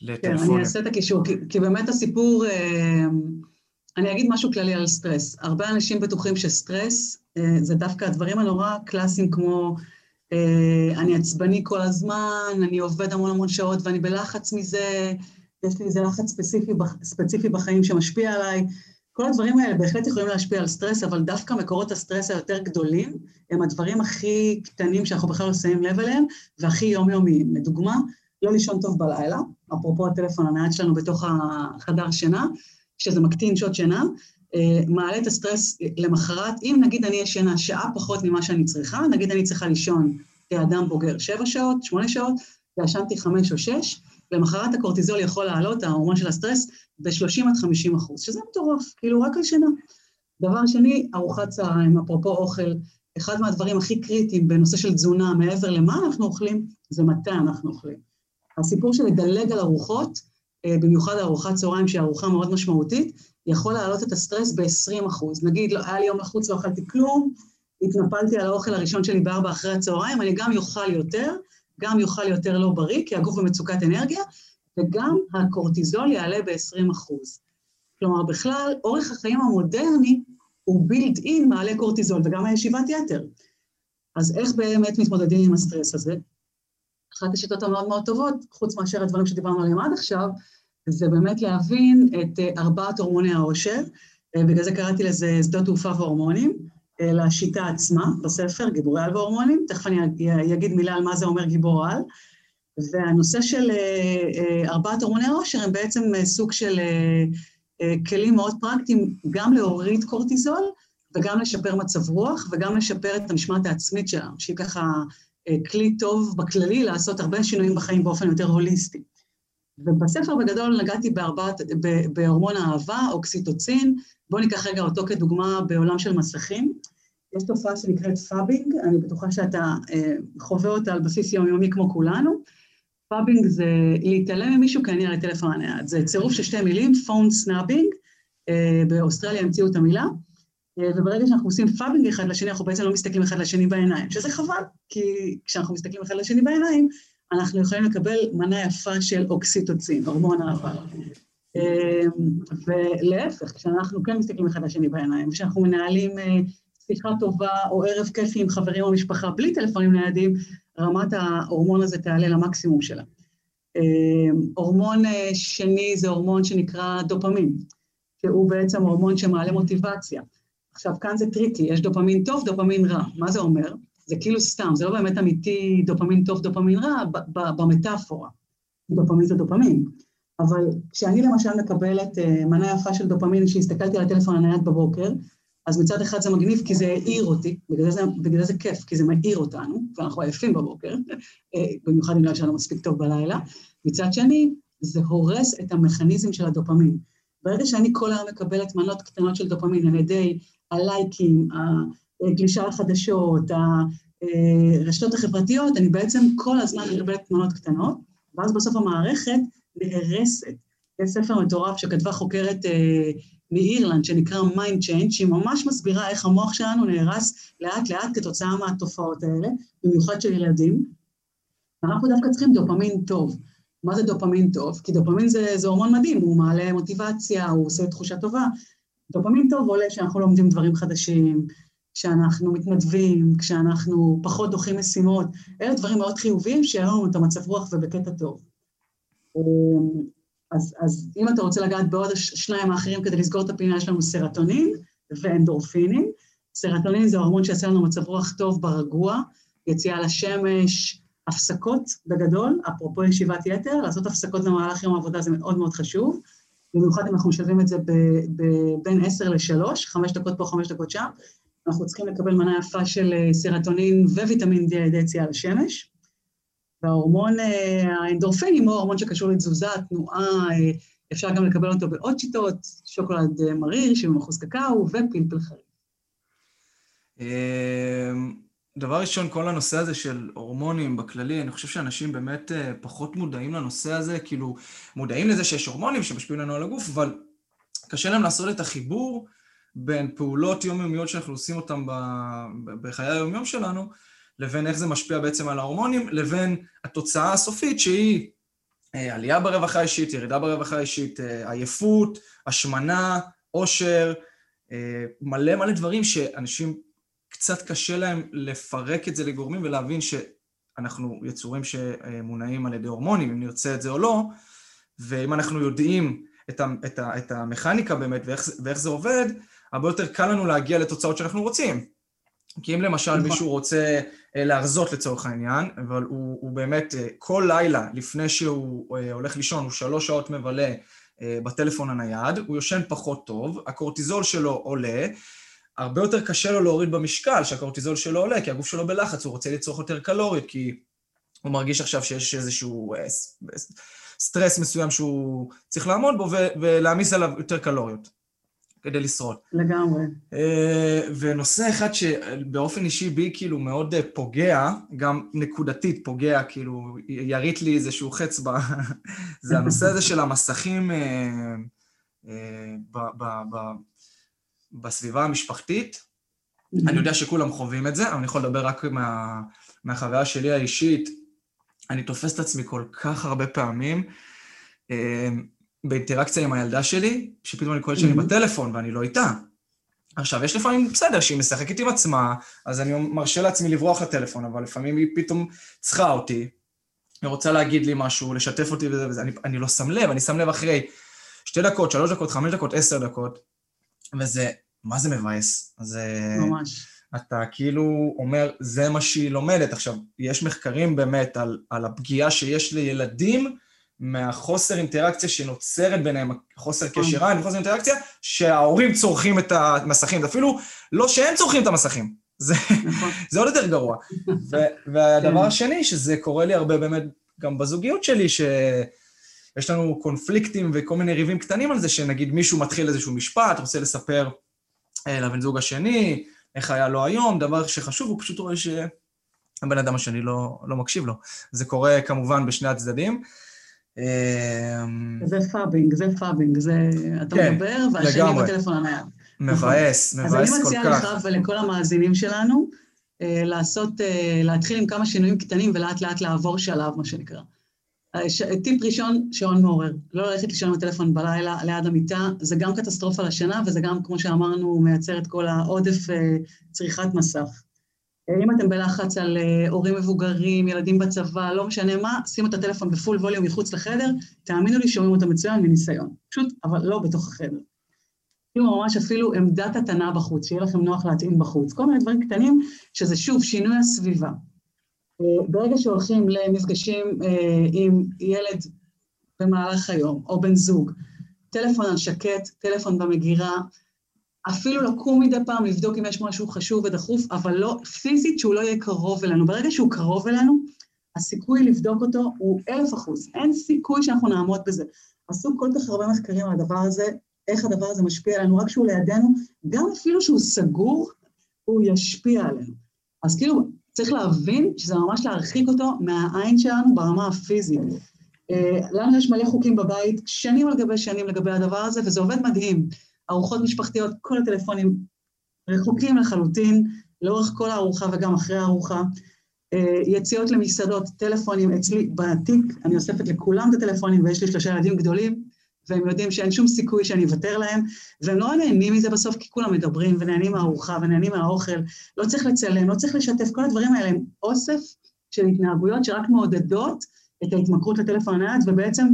לטלפונים. כן, אני אעשה את הקישור, כי, כי באמת הסיפור... אני אגיד משהו כללי על סטרס. הרבה אנשים בטוחים שסטרס אה, זה דווקא הדברים הנורא קלאסיים כמו אה, אני עצבני כל הזמן, אני עובד המון המון שעות ואני בלחץ מזה, יש לי איזה לחץ ספציפי, ספציפי בחיים שמשפיע עליי. כל הדברים האלה בהחלט יכולים להשפיע על סטרס, אבל דווקא מקורות הסטרס היותר גדולים הם הדברים הכי קטנים שאנחנו בכלל לא שמים לב אליהם והכי יומיומיים. לדוגמה, לא לישון טוב בלילה, אפרופו הטלפון הנייד שלנו בתוך החדר שינה, שזה מקטין שעות שינה, אה, מעלה את הסטרס למחרת, אם נגיד אני ישנה שעה פחות ממה שאני צריכה, נגיד אני צריכה לישון כאדם בוגר שבע שעות, שמונה שעות, וישנתי חמש או שש, למחרת הקורטיזול יכול לעלות, ההורמון של הסטרס, ב-30 עד 50 אחוז, שזה מטורף, כאילו רק על שינה. דבר שני, ארוחת צהריים, אפרופו אוכל, אחד מהדברים הכי קריטיים בנושא של תזונה, מעבר למה אנחנו אוכלים, זה מתי אנחנו אוכלים. הסיפור של לדלג על ארוחות, אה, במיוחד ארוחת צהריים שהיא ארוחה מאוד משמעותית, יכול להעלות את הסטרס ב-20 אחוז. נגיד, לא, היה לי יום לחוץ, לא אכלתי כלום, התנפלתי על האוכל הראשון שלי בארבע אחרי הצהריים, אני גם אוכל יותר, גם אוכל יותר לא בריא, כי הגוף במצוקת אנרגיה, וגם הקורטיזול יעלה ב-20 אחוז. כלומר, בכלל, אורך החיים המודרני הוא בילד אין מעלה קורטיזול, וגם הישיבת יתר. אז איך באמת מתמודדים עם הסטרס הזה? אחת השיטות המאוד מאוד טובות, חוץ מאשר הדברים שדיברנו עליהם עד עכשיו, זה באמת להבין את אה, ארבעת הורמוני העושר, אה, בגלל זה קראתי לזה שדות תעופה והורמונים, אה, לשיטה עצמה בספר, גיבורי על והורמונים, תכף אני אגיד מילה על מה זה אומר גיבור על. והנושא של ארבעת הורמוני העושר הם בעצם סוג של כלים מאוד פרקטיים, גם להוריד קורטיזול וגם לשפר מצב רוח וגם לשפר את המשמעת העצמית שלנו, שהיא ככה כלי טוב בכללי לעשות הרבה שינויים בחיים באופן יותר הוליסטי. ובספר בגדול נגעתי בארבעת, בהורמון האהבה, אוקסיטוצין, בואו ניקח רגע אותו כדוגמה בעולם של מסכים. יש תופעה שנקראת phubbing, אני בטוחה שאתה אה, חווה אותה על בסיס יומיומי כמו כולנו. phubbing זה להתעלם ממישהו כי אני על הטלפון הנייד. זה צירוף של שתי מילים, phone snubbing, באוסטרליה המציאו את המילה, אה, וברגע שאנחנו עושים phubbing אחד לשני, אנחנו בעצם לא מסתכלים אחד לשני בעיניים, שזה חבל, כי כשאנחנו מסתכלים אחד לשני בעיניים, אנחנו יכולים לקבל מנה יפה של אוקסיטוצין, הורמון אהבה. אה, ולהפך, כשאנחנו כן מסתכלים אחד לשני בעיניים, כשאנחנו מנהלים אה, שיחה טובה או ערב כיפי עם חברים או משפחה בלי טלפונים ניידים, רמת ההורמון הזה תעלה למקסימום שלה. הורמון שני זה הורמון שנקרא דופמין, שהוא בעצם הורמון שמעלה מוטיבציה. עכשיו, כאן זה tricky, יש דופמין טוב, דופמין רע. מה זה אומר? זה כאילו סתם, זה לא באמת אמיתי דופמין טוב, דופמין רע, במטאפורה. דופמין זה דופמין. אבל כשאני למשל מקבלת אה, מנה יפה של דופמין, כשהסתכלתי על הטלפון הנייד בבוקר, אז מצד אחד זה מגניב כי זה העיר אותי, בגלל זה, בגלל זה כיף, כי זה מעיר אותנו, ואנחנו עייפים בבוקר, אה, במיוחד אם לא ישנו מספיק טוב בלילה. מצד שני, זה הורס את המכניזם של הדופמין. ברגע שאני כל היום מקבלת מנות קטנות של דופמין על ידי הלייקים, הגלישה לחדשות, הרשתות החברתיות, אני בעצם כל הזמן מקבלת תמונות קטנות, ואז בסוף המערכת נהרסת. יש ספר מטורף שכתבה חוקרת אה, מאירלנד שנקרא Mind Change, שהיא ממש מסבירה איך המוח שלנו נהרס לאט לאט כתוצאה מהתופעות האלה, במיוחד של ילדים. ואנחנו דווקא צריכים דופמין טוב. מה זה דופמין טוב? כי דופמין זה, זה הורמון מדהים, הוא מעלה מוטיבציה, הוא עושה תחושה טובה, דופמין טוב עולה כשאנחנו לומדים דברים חדשים, כשאנחנו מתנדבים, כשאנחנו פחות דוחים משימות. אלה דברים מאוד חיוביים שיהיה לנו את המצב רוח ובקטע טוב. אמ, אז, אז אם אתה רוצה לגעת בעוד השניים האחרים כדי לסגור את הפינה, יש לנו סרטונין ואנדורפינים. סרטונין זה הורמון שיעשה לנו מצב רוח טוב ברגוע, יציאה לשמש, הפסקות בגדול, אפרופו ישיבת יתר, לעשות הפסקות במהלך יום העבודה זה מאוד מאוד חשוב. במיוחד אם אנחנו משלבים את זה בין 10 ל-3, 5 דקות פה, 5 דקות שם, אנחנו צריכים לקבל מנה יפה של אה, סרטונין וויטמין D על יציאה לשמש. וההורמון אה, האנדורפינים הוא הורמון שקשור לתזוזה, תנועה, אה, אפשר גם לקבל אותו בעוד שיטות, שוקולד מריר, 70% קקאו ופלפל חריף. דבר ראשון, כל הנושא הזה של הורמונים בכללי, אני חושב שאנשים באמת פחות מודעים לנושא הזה, כאילו, מודעים לזה שיש הורמונים שמשפיעים לנו על הגוף, אבל קשה להם לעשות את החיבור בין פעולות יומיומיות שאנחנו עושים אותן בחיי היומיום שלנו, לבין איך זה משפיע בעצם על ההורמונים, לבין התוצאה הסופית שהיא אה, עלייה ברווחה האישית, ירידה ברווחה האישית, אה, עייפות, השמנה, עושר, מלא מלא דברים שאנשים קצת קשה להם לפרק את זה לגורמים ולהבין שאנחנו יצורים שמונעים על ידי הורמונים, אם נרצה את זה או לא, ואם אנחנו יודעים את, ה, את, ה, את המכניקה באמת ואיך, ואיך זה עובד, הרבה יותר קל לנו להגיע לתוצאות שאנחנו רוצים. כי אם למשל נכון. מישהו רוצה אה, להרזות לצורך העניין, אבל הוא, הוא באמת אה, כל לילה לפני שהוא אה, הולך לישון, הוא שלוש שעות מבלה בטלפון הנייד, הוא יושן פחות טוב, הקורטיזול שלו עולה, הרבה יותר קשה לו להוריד במשקל, שהקורטיזול שלו עולה, כי הגוף שלו בלחץ, הוא רוצה לצרוך יותר קלוריות, כי הוא מרגיש עכשיו שיש איזשהו סטרס מסוים שהוא צריך לעמוד בו ולהעמיס עליו יותר קלוריות כדי לשרוד. לגמרי. אה, ונושא אחד שבאופן אישי בי כאילו מאוד אה, פוגע, גם נקודתית פוגע, כאילו ירית לי איזשהו חץ ב... <laughs> זה הנושא הזה של המסכים ב... ב... ב... בסביבה המשפחתית, mm-hmm. אני יודע שכולם חווים את זה, אבל אני יכול לדבר רק מה, מהחוויה שלי האישית. אני תופס את עצמי כל כך הרבה פעמים אה, באינטראקציה עם הילדה שלי, שפתאום אני קולט שאני mm-hmm. בטלפון ואני לא איתה. עכשיו, יש לפעמים, בסדר, שהיא משחקת עם עצמה, אז אני מרשה לעצמי לברוח לטלפון, אבל לפעמים היא פתאום צריכה אותי, היא רוצה להגיד לי משהו, לשתף אותי וזה וזה, אני, אני לא שם לב, אני שם לב אחרי שתי דקות, שלוש דקות, חמש דקות, עשר דקות, וזה, מה זה מבאס? אז... ממש. אתה כאילו אומר, זה מה שהיא לומדת. עכשיו, יש מחקרים באמת על, על הפגיעה שיש לילדים מהחוסר אינטראקציה שנוצרת ביניהם, חוסר נכון. קשר עין וחוסר אינטראקציה, שההורים צורכים את המסכים. אפילו לא שהם צורכים את המסכים, זה, נכון. זה עוד יותר גרוע. והדבר כן. השני, שזה קורה לי הרבה באמת גם בזוגיות שלי, ש... יש לנו קונפליקטים וכל מיני ריבים קטנים על זה, שנגיד מישהו מתחיל איזשהו משפט, רוצה לספר אה, לבן זוג השני, איך היה לו היום, דבר שחשוב, הוא פשוט רואה ש... הבן אדם השני לא, לא מקשיב לו. זה קורה כמובן בשני הצדדים. זה phubbing, זה phubbing, זה... אתה כן, מדבר והשני. בטלפון הנייד. מבאס, נכון. מבאס כל כך. אז אני מציעה לך ולכל המאזינים שלנו, אה, לעשות, אה, להתחיל עם כמה שינויים קטנים ולאט לאט לעבור שלב, מה שנקרא. טיפ ראשון, שעון מעורר. לא ללכת לישון עם הטלפון בלילה ליד המיטה, זה גם קטסטרופה לשינה, וזה גם, כמו שאמרנו, מייצר את כל העודף אה, צריכת מסך. אם אתם בלחץ על הורים מבוגרים, ילדים בצבא, לא משנה מה, שימו את הטלפון בפול ווליום מחוץ לחדר, תאמינו לי, שומעים אותו מצוין מניסיון. פשוט, אבל לא בתוך החדר. שימו ממש אפילו עמדת התנה בחוץ, שיהיה לכם נוח להטעין בחוץ. כל מיני דברים קטנים, שזה שוב שינוי הסביבה. אה, ברגע שהולכים למפגשים אה, עם ילד במהלך היום, או בן זוג, טלפון על שקט, טלפון במגירה, אפילו לקום מדי פעם, לבדוק אם יש משהו חשוב ודחוף, אבל לא, פיזית שהוא לא יהיה קרוב אלינו. ברגע שהוא קרוב אלינו, הסיכוי לבדוק אותו הוא אלף אחוז. אין סיכוי שאנחנו נעמוד בזה. עשו כל כך הרבה מחקרים על הדבר הזה, איך הדבר הזה משפיע עלינו, רק כשהוא לידינו, גם אפילו שהוא סגור, הוא ישפיע עלינו. אז כאילו, צריך להבין שזה ממש להרחיק אותו מהעין שלנו ברמה הפיזית. אה, לנו יש מלא חוקים בבית, שנים על גבי שנים לגבי הדבר הזה, וזה עובד מדהים. ארוחות משפחתיות, כל הטלפונים רחוקים לחלוטין, לאורך כל הארוחה וגם אחרי הארוחה. אה, יציאות למסעדות, טלפונים אצלי בתיק, אני אוספת לכולם את הטלפונים ויש לי שלושה ילדים גדולים, והם יודעים שאין שום סיכוי שאני אוותר להם, והם נורא נהנים מזה בסוף, כי כולם מדברים ונהנים מהארוחה ונהנים מהאוכל, לא צריך לצלם, לא צריך לשתף, כל הדברים האלה הם אוסף של התנהגויות שרק מעודדות את ההתמכרות לטלפון הנייד, ובעצם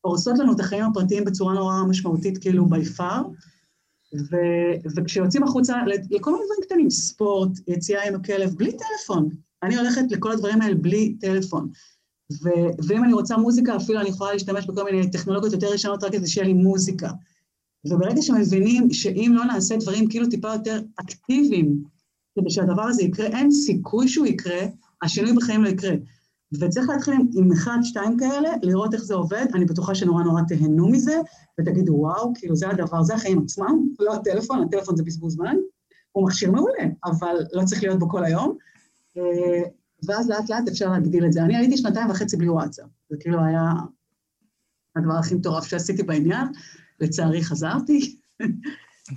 הורסות לנו את החיים הפרטיים בצורה נורא משמעותית, כאילו by far. ו, וכשיוצאים החוצה לכל מיני דברים קטנים, ספורט, יציאה עם הכלב, בלי טלפון. אני הולכת לכל הדברים האלה בלי טלפון. ו, ואם אני רוצה מוזיקה, אפילו אני יכולה להשתמש בכל מיני טכנולוגיות יותר ישנות רק כדי שיהיה לי מוזיקה. וברגע שמבינים שאם לא נעשה דברים כאילו טיפה יותר אקטיביים, כדי שהדבר הזה יקרה, אין סיכוי שהוא יקרה, השינוי בחיים לא יקרה. וצריך להתחיל עם אחד, שתיים כאלה, לראות איך זה עובד, אני בטוחה שנורא נורא תהנו מזה, ותגידו, וואו, כאילו זה הדבר, זה החיים עצמם, לא הטלפון, הטלפון זה בזבוז זמן, הוא מכשיר מעולה, אבל לא צריך להיות בו כל היום. אה, ואז לאט לאט אפשר להגדיל את זה. אני הייתי שנתיים וחצי בלי וואטסאפ, זה כאילו היה הדבר הכי מטורף שעשיתי בעניין, לצערי חזרתי.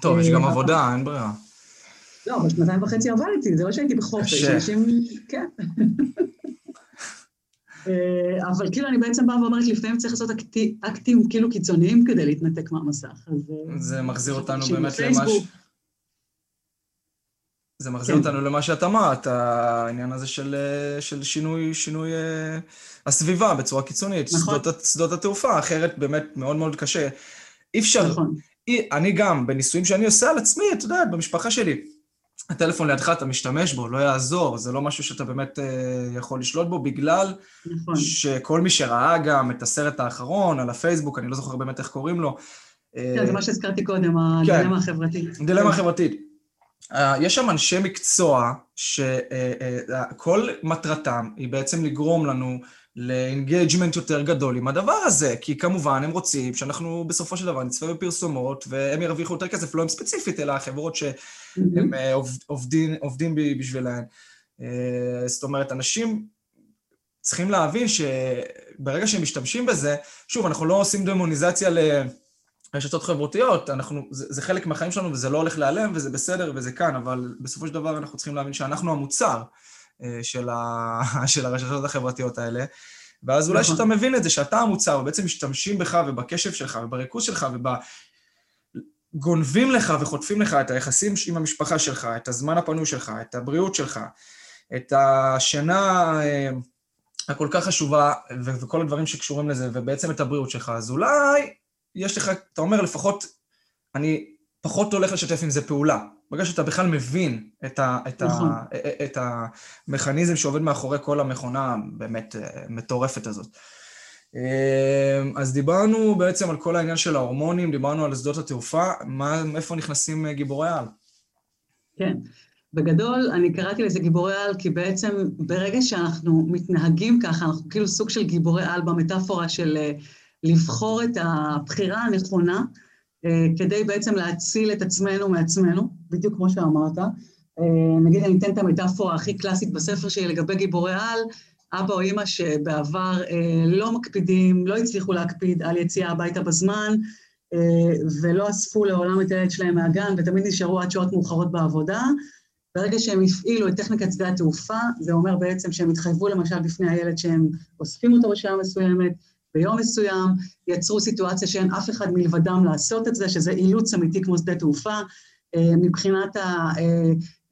טוב, יש גם אה, עבודה, אין ברירה. לא, אבל שנתיים וחצי עבדתי, זה לא שהייתי בחופש, אנשים... כן. אה, אבל כאילו אני בעצם באה ואומרת, לפעמים צריך לעשות אקטים כאילו קיצוניים כדי להתנתק מהמסך. אה, זה מחזיר אותנו באמת למה ש... זה מחזיר כן. אותנו למה שאת אמרת, העניין הזה של, של שינוי, שינוי הסביבה בצורה קיצונית. נכון. שדות, שדות התעופה, אחרת באמת מאוד מאוד קשה. אי אפשר, נכון. אי, אני גם, בניסויים שאני עושה על עצמי, את יודעת, במשפחה שלי, הטלפון לידך, אתה משתמש בו, לא יעזור, זה לא משהו שאתה באמת אה, יכול לשלוט בו, בגלל נכון. שכל מי שראה גם את הסרט האחרון על הפייסבוק, אני לא זוכר באמת איך קוראים לו. כן, זה מה שהזכרתי קודם. הדילמה כן, החברתית. הדילמה כן. אה, יש שם אנשי מקצוע שכל אה, אה, מטרתם היא בעצם לגרום לנו ל engagement יותר גדול עם הדבר הזה, כי כמובן הם רוצים שאנחנו בסופו של דבר נצפה בפרסומות והם ירוויחו יותר כסף, לא הם ספציפית, אלא החברות שהם ממ-הממ. עובדים, עובדים בשבילהם. זאת אומרת, אנשים צריכים להבין שברגע שהם משתמשים בזה, שוב, אנחנו לא עושים דמוניזציה לרשתות חברותיות, אנחנו, זה, זה חלק מהחיים שלנו וזה לא הולך להיעלם וזה בסדר וזה כאן, אבל בסופו של דבר אנחנו צריכים להבין שאנחנו המוצר. אה, של, ה... <laughs> של הרשתות החברתיות האלה. ואז אולי כשאתה נכון. מבין את זה, שאתה המוצר, ובעצם משתמשים בך ובקשב שלך ובריכוז שלך וב... גונבים לך וחוטפים לך את היחסים עם המשפחה שלך, את הזמן הפנוי שלך, את הבריאות שלך, את השינה אה, הכל כך חשובה וכל הדברים שקשורים לזה, ובעצם את הבריאות שלך, אז אולי יש לך, אתה אומר לפחות, אני פחות הולך לשתף עם זה פעולה. ברגע שאתה בכלל מבין את, ה, את, נכון. ה, את המכניזם שעובד מאחורי כל המכונה באמת אה, מטורפת הזאת. אה, אז דיברנו בעצם על כל העניין של ההורמונים, דיברנו על שדות התעופה, מה, איפה נכנסים אה, גיבורי על? כן, בגדול אני קראתי לזה גיבורי על כי בעצם ברגע שאנחנו מתנהגים ככה, אנחנו כאילו סוג של גיבורי על במטאפורה של לבחור את הבחירה הנכונה, כדי בעצם להציל את עצמנו מעצמנו, בדיוק כמו שאמרת. נגיד אני אתן את המטאפורה הכי קלאסית בספר שלי לגבי גיבורי על, אבא או אימא שבעבר לא מקפידים, לא הצליחו להקפיד על יציאה הביתה בזמן, ולא אספו לעולם את הילד שלהם מהגן, ותמיד נשארו עד שעות מאוחרות בעבודה. ברגע שהם הפעילו את טכניקת שדה התעופה, זה אומר בעצם שהם התחייבו למשל בפני הילד שהם אוספים אותו בשעה מסוימת, ביום מסוים, יצרו סיטואציה שאין אף אחד מלבדם לעשות את זה, שזה אילוץ אמיתי כמו שדה תעופה. מבחינת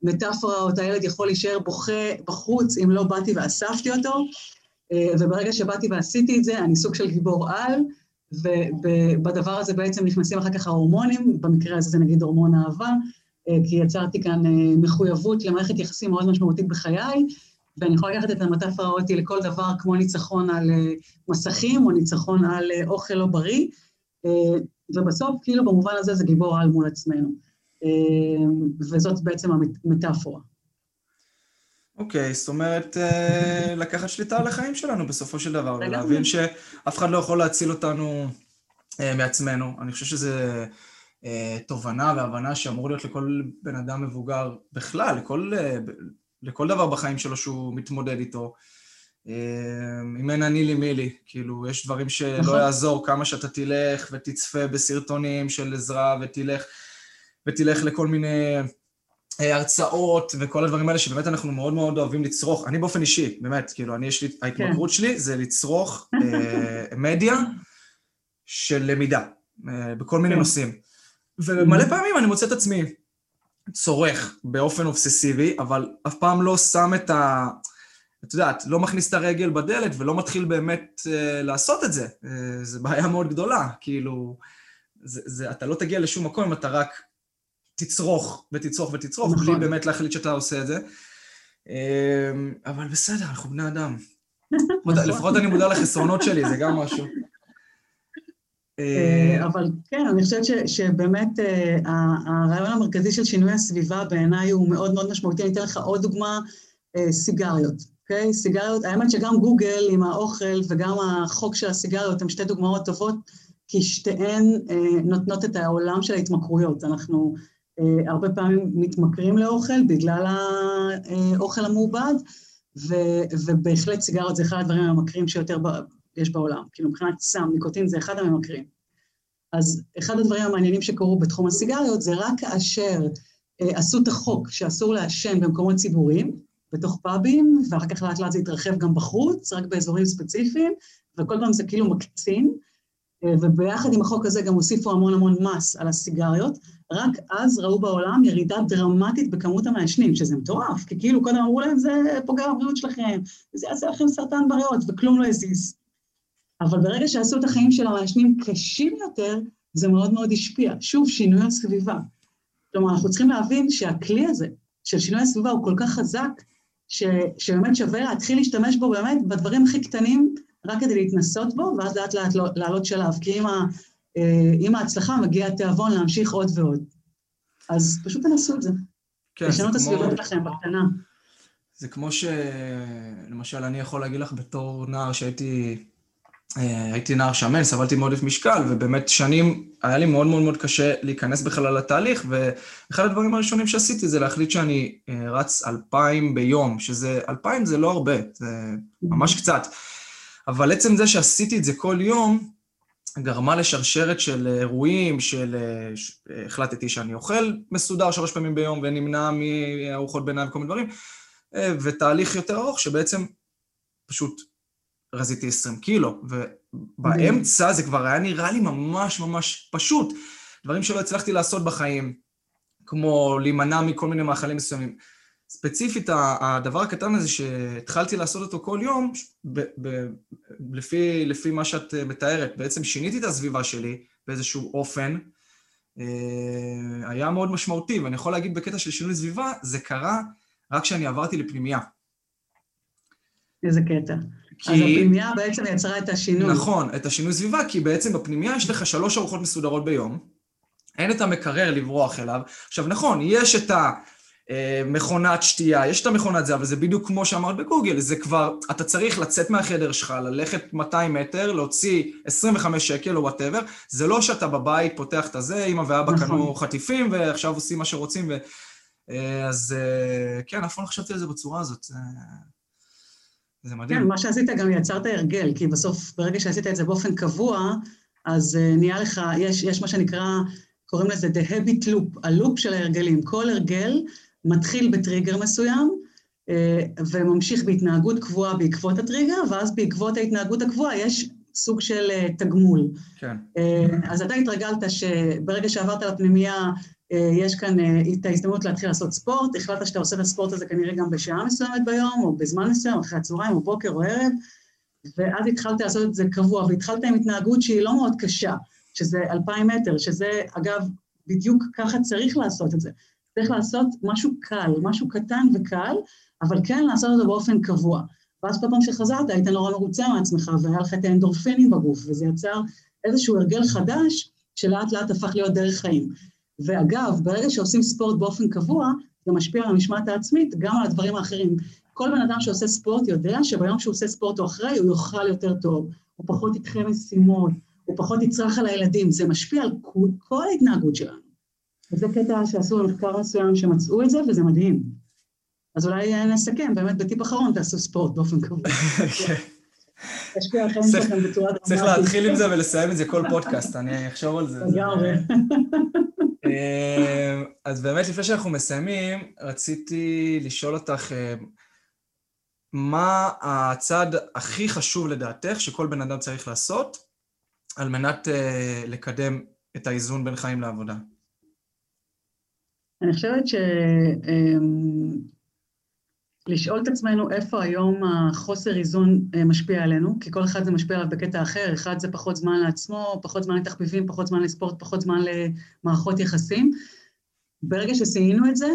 המטאפורה, אותו הילד יכול להישאר בוכה בחוץ אם לא באתי ואספתי אותו, וברגע שבאתי ועשיתי את זה, אני סוג של גיבור על, ובדבר הזה בעצם נכנסים אחר כך ההורמונים, במקרה הזה זה נגיד הורמון אהבה, כי יצרתי כאן מחויבות למערכת יחסים מאוד משמעותית בחיי, ואני יכולה לקחת את המטאפורה אותי לכל דבר כמו ניצחון על מסכים, או ניצחון על אוכל לא בריא, ובסוף, כאילו במובן הזה זה גיבור על מול עצמנו. וזאת בעצם המטאפורה. אוקיי, זאת אומרת, לקחת שליטה על החיים שלנו בסופו של דבר, ולהבין שאף אחד לא יכול להציל אותנו מעצמנו. אני חושב שזה תובנה והבנה שאמור להיות לכל בן אדם מבוגר בכלל, לכל, לכל דבר בחיים שלו שהוא מתמודד איתו. אם אין אני לי מי לי, כאילו, יש דברים שלא יעזור כמה שאתה תלך ותצפה בסרטונים של עזרה ותלך, ותלך לכל מיני הרצאות וכל הדברים האלה שבאמת אנחנו מאוד מאוד אוהבים לצרוך. אני באופן אישי, באמת, כאילו, אני יש לי, ההתמכרות שלי זה לצרוך מדיה של למידה, בכל מיני נושאים. ומלא פעמים אני מוצא את עצמי צורך באופן אובססיבי, אבל אף פעם לא שם את ה... את יודעת, לא מכניס את הרגל בדלת ולא מתחיל באמת uh, לעשות את זה. Uh, זו בעיה מאוד גדולה, כאילו, זה, זה, אתה לא תגיע לשום מקום אם אתה רק תצרוך ותצרוך ותצרוך, נכון. בלי באמת להחליט שאתה עושה את זה. Uh, אבל בסדר, אנחנו בני אדם. <laughs> לפחות אני מודע לחסרונות שלי, זה גם משהו. אבל כן, אני חושבת שבאמת הרעיון המרכזי של שינוי הסביבה בעיניי הוא מאוד מאוד משמעותי. אני אתן לך עוד דוגמה, סיגריות. אוקיי? סיגריות, האמת שגם גוגל עם האוכל וגם החוק של הסיגריות הם שתי דוגמאות טובות, כי שתיהן אה, נותנות את העולם של ההתמכרויות. אנחנו אה, הרבה פעמים מתמכרים לאוכל בגלל האוכל המעובד, ובהחלט סיגריות זה אחד הדברים הממכרים שיותר יש בעולם. כאילו מבחינת סם, ניקוטין זה אחד הממכרים. אז אחד הדברים המעניינים שקרו בתחום הסיגריות זה רק כאשר אה, עשו את החוק שאסור לעשן במקומות ציבוריים, בתוך פאבים, ואחר כך לאט לאט זה התרחב גם בחוץ, רק באזורים ספציפיים, וכל פעם זה כאילו מקצין, וביחד עם החוק הזה גם הוסיפו המון המון מס על הסיגריות, רק אז ראו בעולם ירידה דרמטית בכמות המעשנים, שזה מטורף, כי כאילו קודם אמרו להם, זה פוגע בבריאות שלכם, זה יעשה לכם סרטן בריאות, וכלום לא הזיז. אבל ברגע שעשו את החיים של המעשנים קשים יותר, זה מאוד מאוד השפיע. שוב, שינוי הסביבה. כלומר, אנחנו צריכים להבין שהכלי הזה של שינוי הסביבה הוא כל כך חזק, ש, שבאמת שווה להתחיל להשתמש בו באמת בדברים הכי קטנים, רק כדי להתנסות בו, ואז לאט לאט לא, לעלות שלב, כי עם, ה, עם ההצלחה מגיע התיאבון להמשיך עוד ועוד. אז פשוט תנסו את זה. כן, לשנות את הסביבות שלכם בקטנה. זה כמו שלמשל אני יכול להגיד לך בתור נער שהייתי הייתי נער שמן, סבלתי מעודף משקל, ובאמת שנים היה לי מאוד מאוד מאוד קשה להיכנס בכלל לתהליך, ואחד הדברים הראשונים שעשיתי זה להחליט שאני רץ אלפיים ביום, שזה, אלפיים זה לא הרבה, זה ממש קצת. אבל עצם זה שעשיתי את זה כל יום, גרמה לשרשרת של אירועים, של... החלטתי שאני אוכל מסודר שלוש פעמים ביום ונמנע מארוחות ביניים וכל מיני דברים, ותהליך יותר ארוך שבעצם פשוט רזיתי 20 קילו, ובאמצע זה כבר היה נראה לי ממש ממש פשוט. דברים שלא הצלחתי לעשות בחיים, כמו להימנע מכל מיני מאכלים מסוימים. ספציפית, הדבר הקטן הזה שהתחלתי לעשות אותו כל יום, ב- ב- לפי, לפי מה שאת מתארת, בעצם שיניתי את הסביבה שלי באיזשהו אופן, היה מאוד משמעותי, ואני יכול להגיד בקטע של שינוי סביבה, זה קרה רק כשאני עברתי לפנימייה. איזה קטע. כי... אז הפנימייה בעצם יצרה את השינוי. נכון, את השינוי סביבה, כי בעצם בפנימייה יש לך שלוש ארוחות מסודרות ביום, אין את המקרר לברוח אליו. עכשיו נכון, יש את המכונת שתייה, יש את המכונת זה, אבל זה בדיוק כמו שאמרת בגוגל, זה כבר, אתה צריך לצאת מהחדר שלך, ללכת 200 מטר, להוציא 25 שקל או וואטאבר, זה לא שאתה בבית פותח את הזה, אמא ואבא נכון. קנו חטיפים ועכשיו עושים מה שרוצים ו... אה, אז אה, כן, אף פעם לא חשבתי על זה בצורה הזאת. זה, מדהים. כן, מה שעשית גם יצרת הרגל, כי בסוף, ברגע שעשית את זה באופן קבוע, אז uh, נהיה לך, יש, יש מה שנקרא, קוראים לזה The Habit Loop, הלופ של ההרגלים. כל הרגל מתחיל בטריגר מסוים, uh, וממשיך בהתנהגות קבועה בעקבות הטריגר, ואז בעקבות ההתנהגות הקבועה יש סוג של uh, תגמול. כן. אז אתה התרגלת שברגע שעברת לפנימייה, אה, יש כאן אה, את ההזדמנות להתחיל לעשות ספורט, החלטת שאתה עושה את הספורט הזה כנראה גם בשעה מסוימת ביום, או בזמן מסוים, אחרי הצהריים, או בוקר, או ערב, ואז התחלת לעשות את זה קבוע, והתחלת עם התנהגות שהיא לא מאוד קשה, שזה אלפיים מטר, שזה, אגב, בדיוק ככה צריך לעשות את זה. צריך לעשות משהו קל, משהו קטן וקל, אבל כן לעשות זה באופן קבוע. ואז כל פעם שחזרת היית נורא מרוצה מעצמך, והיה לך את האנדורפינים בגוף, וזה יצר איזשהו הרגל חדש, שלאט לאט הפך להיות דרך חיים. ואגב, ברגע שעושים ספורט באופן קבוע, זה משפיע על המשמעת העצמית, גם על הדברים האחרים. כל בן אדם שעושה ספורט יודע שביום שהוא עושה ספורט או אחרי, הוא יאכל יותר טוב, הוא פחות ידחה משימות, הוא פחות יצרח על הילדים, זה משפיע על כל, כל ההתנהגות שלנו. וזה קטע שעשו במחקר מסוים שמצאו את זה, וזה מדהים. אז אולי נסכם, באמת בטיפ אחרון תעשו ספורט באופן קבוע. <laughs> כן. צריך להתחיל עם זה ולסיים את זה כל פודקאסט, אני אחשוב על זה. לגמרי. <laughs> אה, אז באמת לפני שאנחנו מסיימים, רציתי לשאול אותך אה, מה הצעד הכי חשוב לדעתך שכל בן אדם צריך לעשות על מנת אה, לקדם את האיזון בין חיים לעבודה? אני חושבת ש... לשאול את עצמנו איפה היום החוסר איזון אה, משפיע עלינו, כי כל אחד זה משפיע עליו בקטע אחר, אחד זה פחות זמן לעצמו, פחות זמן לתחביבים, פחות זמן לספורט, פחות זמן למערכות יחסים. ברגע שסיינו את זה,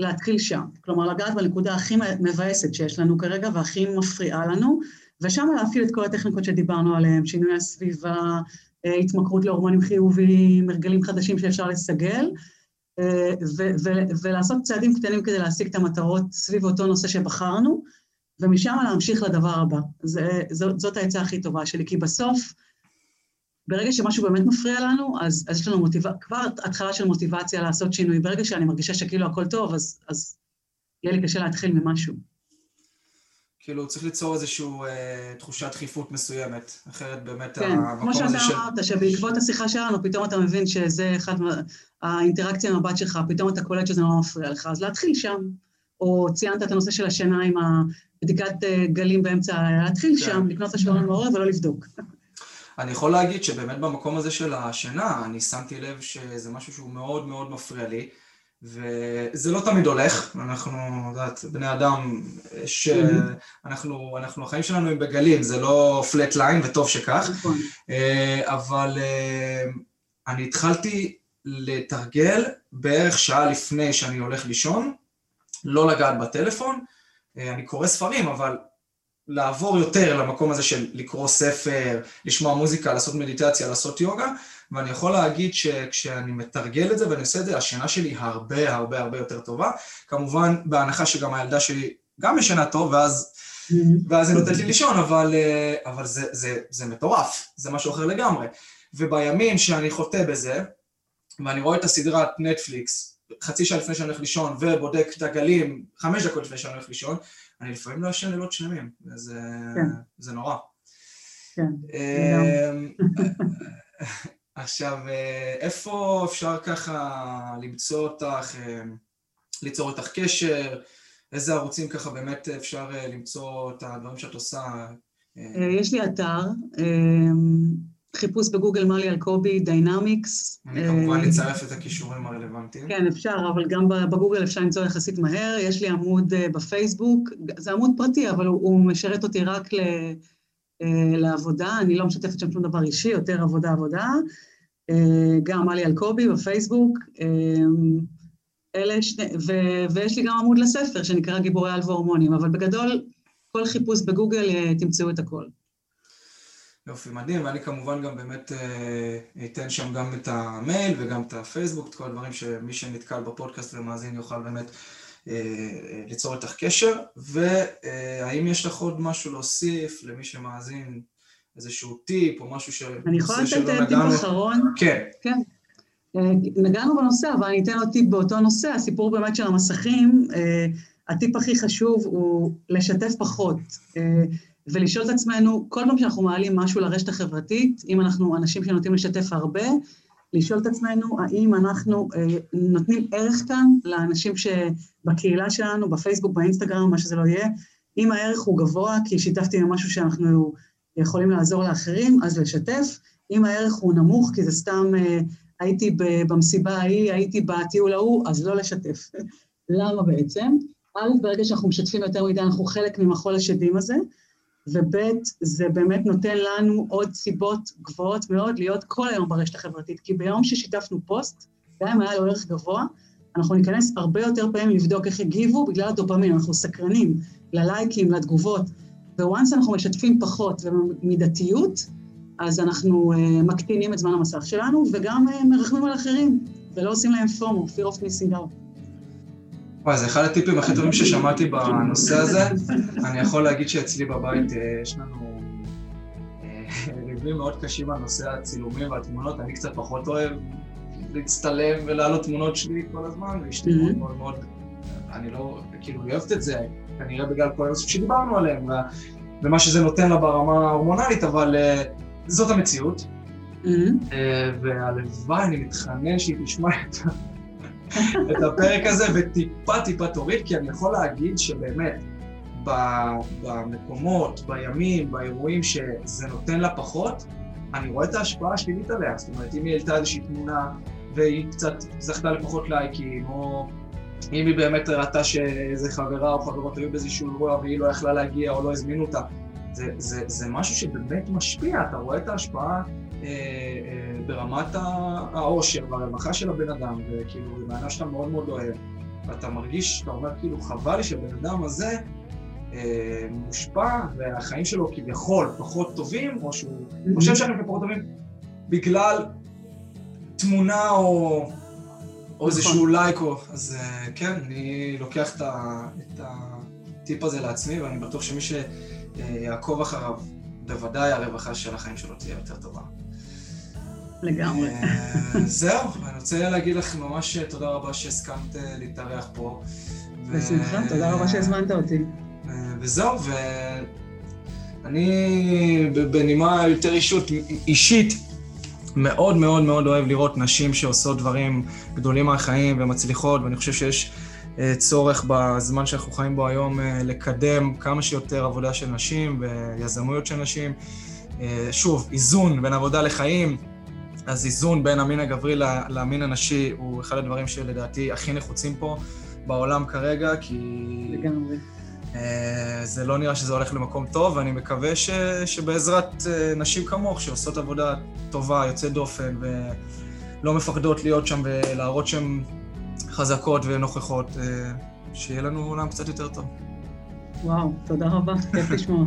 להתחיל שם. כלומר, לגעת בנקודה הכי מבאסת שיש לנו כרגע והכי מפריעה לנו, ושם להפעיל את כל הטכניקות שדיברנו עליהן, שינוי הסביבה, אה, התמכרות להורמונים חיוביים, הרגלים חדשים שאפשר לסגל, ולעשות צעדים קטנים כדי להשיג את המטרות סביב אותו נושא שבחרנו, ומשם להמשיך לדבר הבא. זה, זאת, העצה הכי טובה שלי, כי בסוף, ברגע שמשהו באמת מפריע לנו, אז, אז יש לנו כבר התחלה של מוטיבציה לעשות שינוי. ברגע שאני מרגישה שכאילו הכל טוב, אז יהיה לי קשה להתחיל ממשהו. כאילו צריך ליצור איזושהי אה, תחושת דחיפות מסוימת, אחרת באמת כן, המקום הזה של... כן, כמו שאתה אמרת, שבעקבות השיחה שלנו פתאום אתה מבין שזה אחד, האינטראקציה עם הבת שלך, פתאום אתה קולט שזה לא מפריע לך, אז להתחיל שם. או ציינת את הנושא של השינה עם הבדיקת אה, גלים באמצע, להתחיל כן. שם, לקנות את השעון מעורר ולא לבדוק. <laughs> אני יכול להגיד שבאמת במקום הזה של השינה, אני שמתי לב שזה משהו שהוא מאוד מאוד מפריע לי. וזה לא תמיד הולך, אנחנו, יודעת, בני אדם, שאנחנו, אנחנו, החיים שלנו הם בגלים, זה לא פלט ליין, וטוב שכך, נכון. אה, אבל אה, אני התחלתי לתרגל בערך שעה לפני שאני הולך לישון, לא לגעת בטלפון, אה, אני קורא ספרים, אבל לעבור יותר למקום הזה של לקרוא ספר, לשמוע מוזיקה, לעשות מדיטציה, לעשות יוגה, ואני יכול להגיד שכשאני מתרגל את זה ואני עושה את זה, השינה שלי הרבה הרבה הרבה יותר טובה. כמובן, בהנחה שגם הילדה שלי גם ישנה טוב, ואז, mm-hmm. ואז היא נותנת לי לישון, אבל, אה, אבל זה, זה, זה מטורף, זה משהו אחר לגמרי. ובימים שאני חוטא בזה, ואני רואה את הסדרת נטפליקס, חצי שעה לפני שאני הולך לישון, ובודק את הגלים, חמש דקות לפני שאני הולך לישון, אני לפעמים לא ישן לילות שלמים, וזה כן. זה נורא. כן, אמ, <laughs> עכשיו, אה, איפה אפשר ככה למצוא אותך, אה, ליצור איתך קשר? איזה ערוצים ככה באמת אפשר אה, למצוא את הדברים שאת עושה? יש לי אתר, חיפוש בגוגל מלי אלקובי Dynamics. אני כמובן אצרף את הקישורים הרלוונטיים. כן, אפשר, אבל גם בגוגל אפשר למצוא יחסית מהר. יש לי עמוד בפייסבוק, זה עמוד פרטי, אבל הוא משרת אותי רק ל... לעבודה, אני לא משתפת שם שום דבר אישי, יותר עבודה-עבודה. אה, גם עלי אלקובי בפייסבוק, אה, אלה שני, ו, ויש לי גם עמוד לספר שנקרא גיבורי על והורמונים, אבל בגדול, כל חיפוש בגוגל אה, תמצאו את הכל. יופי, מדהים, ואני כמובן גם באמת אתן שם גם את המייל וגם את הפייסבוק, את כל הדברים שמי שנתקל בפודקאסט ומאזין יוכל באמת ליצור איתך קשר, והאם יש לך עוד משהו להוסיף למי שמאזין איזשהו טיפ או משהו ש... אני יכולה לתת טיפ אחרון? כן. כן. נגענו בנושא, אבל אני אתן עוד טיפ באותו נושא, הסיפור באמת של המסכים, הטיפ הכי חשוב הוא לשתף פחות. ולשאול את עצמנו, כל פעם שאנחנו מעלים משהו לרשת החברתית, אם אנחנו אנשים שנוטים לשתף הרבה, לשאול את עצמנו האם אנחנו אה, נותנים ערך כאן לאנשים שבקהילה שלנו, בפייסבוק, באינסטגרם, מה שזה לא יהיה, אם הערך הוא גבוה, כי שיתפתי במשהו שאנחנו יכולים לעזור לאחרים, אז לשתף. אם הערך הוא נמוך, כי זה סתם אה, הייתי במסיבה ההיא, הייתי בטיול ההוא, אז לא לשתף. <laughs> למה בעצם? א', ברגע שאנחנו משתפים יותר מדי, אנחנו חלק ממחול השדים הזה, וב' זה באמת נותן לנו עוד סיבות גבוהות מאוד להיות כל היום ברשת החברתית, כי ביום ששיתפנו פוסט, גם אם היה לו ערך גבוה, אנחנו ניכנס הרבה יותר פעמים לבדוק איך הגיבו בגלל הדופמין, אנחנו סקרנים ללייקים, לתגובות, וואנס אנחנו משתפים פחות ובמידתיות, אז אנחנו uh, מקטינים את זמן המסך שלנו, וגם uh, מרחמים על אחרים, ולא עושים להם פומו, fear of missing out. וואי, זה אחד הטיפים הכי טובים ששמעתי בנושא הזה. אני יכול להגיד שאצלי בבית אה, יש לנו אה, ריבים מאוד קשים בנושא הצילומים והתמונות. אני קצת פחות אוהב להצטלם ולהעלות תמונות שלי כל הזמן, ואשתי מאוד mm-hmm. מאוד מאוד... אני לא, כאילו, היא אוהבת את זה, כנראה בגלל כל הנושאים שדיברנו עליהם, ומה שזה נותן לה ברמה ההורמונלית, אבל אה, זאת המציאות. Mm-hmm. והלוואי, אני מתחנן שהיא תשמע את את הפרק הזה וטיפה טיפה תוריד, כי אני יכול להגיד שבאמת, במקומות, בימים, באירועים שזה נותן לה פחות, אני רואה את ההשפעה השלילית עליה. זאת אומרת, אם היא העלתה איזושהי תמונה והיא קצת זכתה לפחות לייקים, או אם היא באמת ראתה שאיזה חברה או חברות היו באיזשהו אירוע והיא לא יכלה להגיע או לא הזמינו אותה, זה, זה, זה משהו שבאמת משפיע, אתה רואה את ההשפעה ברמת העושר והרווחה של הבן אדם, וכאילו, זה מענה שאתה מאוד מאוד אוהב, ואתה מרגיש, אתה אומר כאילו, חבל לי שהבן אדם הזה אה, מושפע, והחיים שלו כביכול פחות טובים, או שהוא mm-hmm. חושב שהחיים פחות טובים, בגלל תמונה או, או נכון. איזשהו לייק, או... אז כן, אני לוקח את הטיפ הזה לעצמי, ואני בטוח שמי שיעקוב אחריו, בוודאי הרווחה של החיים שלו תהיה יותר טובה. לגמרי. אה, זהו, אני רוצה להגיד לך ממש תודה רבה שהסכמת אה, להתארח פה. בשמחה, תודה רבה שהזמנת אותי. אה, וזהו, ואני בנימה יותר אישות, אישית, מאוד מאוד מאוד אוהב לראות נשים שעושות דברים גדולים מהחיים ומצליחות, ואני חושב שיש צורך בזמן שאנחנו חיים בו היום לקדם כמה שיותר עבודה של נשים ויזמויות של נשים. שוב, איזון בין עבודה לחיים, אז איזון בין המין הגברי למין הנשי הוא אחד הדברים שלדעתי הכי נחוצים פה בעולם כרגע, כי... לגמרי. אה, זה לא נראה שזה הולך למקום טוב, ואני מקווה ש, שבעזרת אה, נשים כמוך, שעושות עבודה טובה, יוצאת דופן, ולא מפחדות להיות שם ולהראות שהן חזקות ונוכחות, אה, שיהיה לנו עולם קצת יותר טוב. וואו, תודה רבה, כיף לשמוע.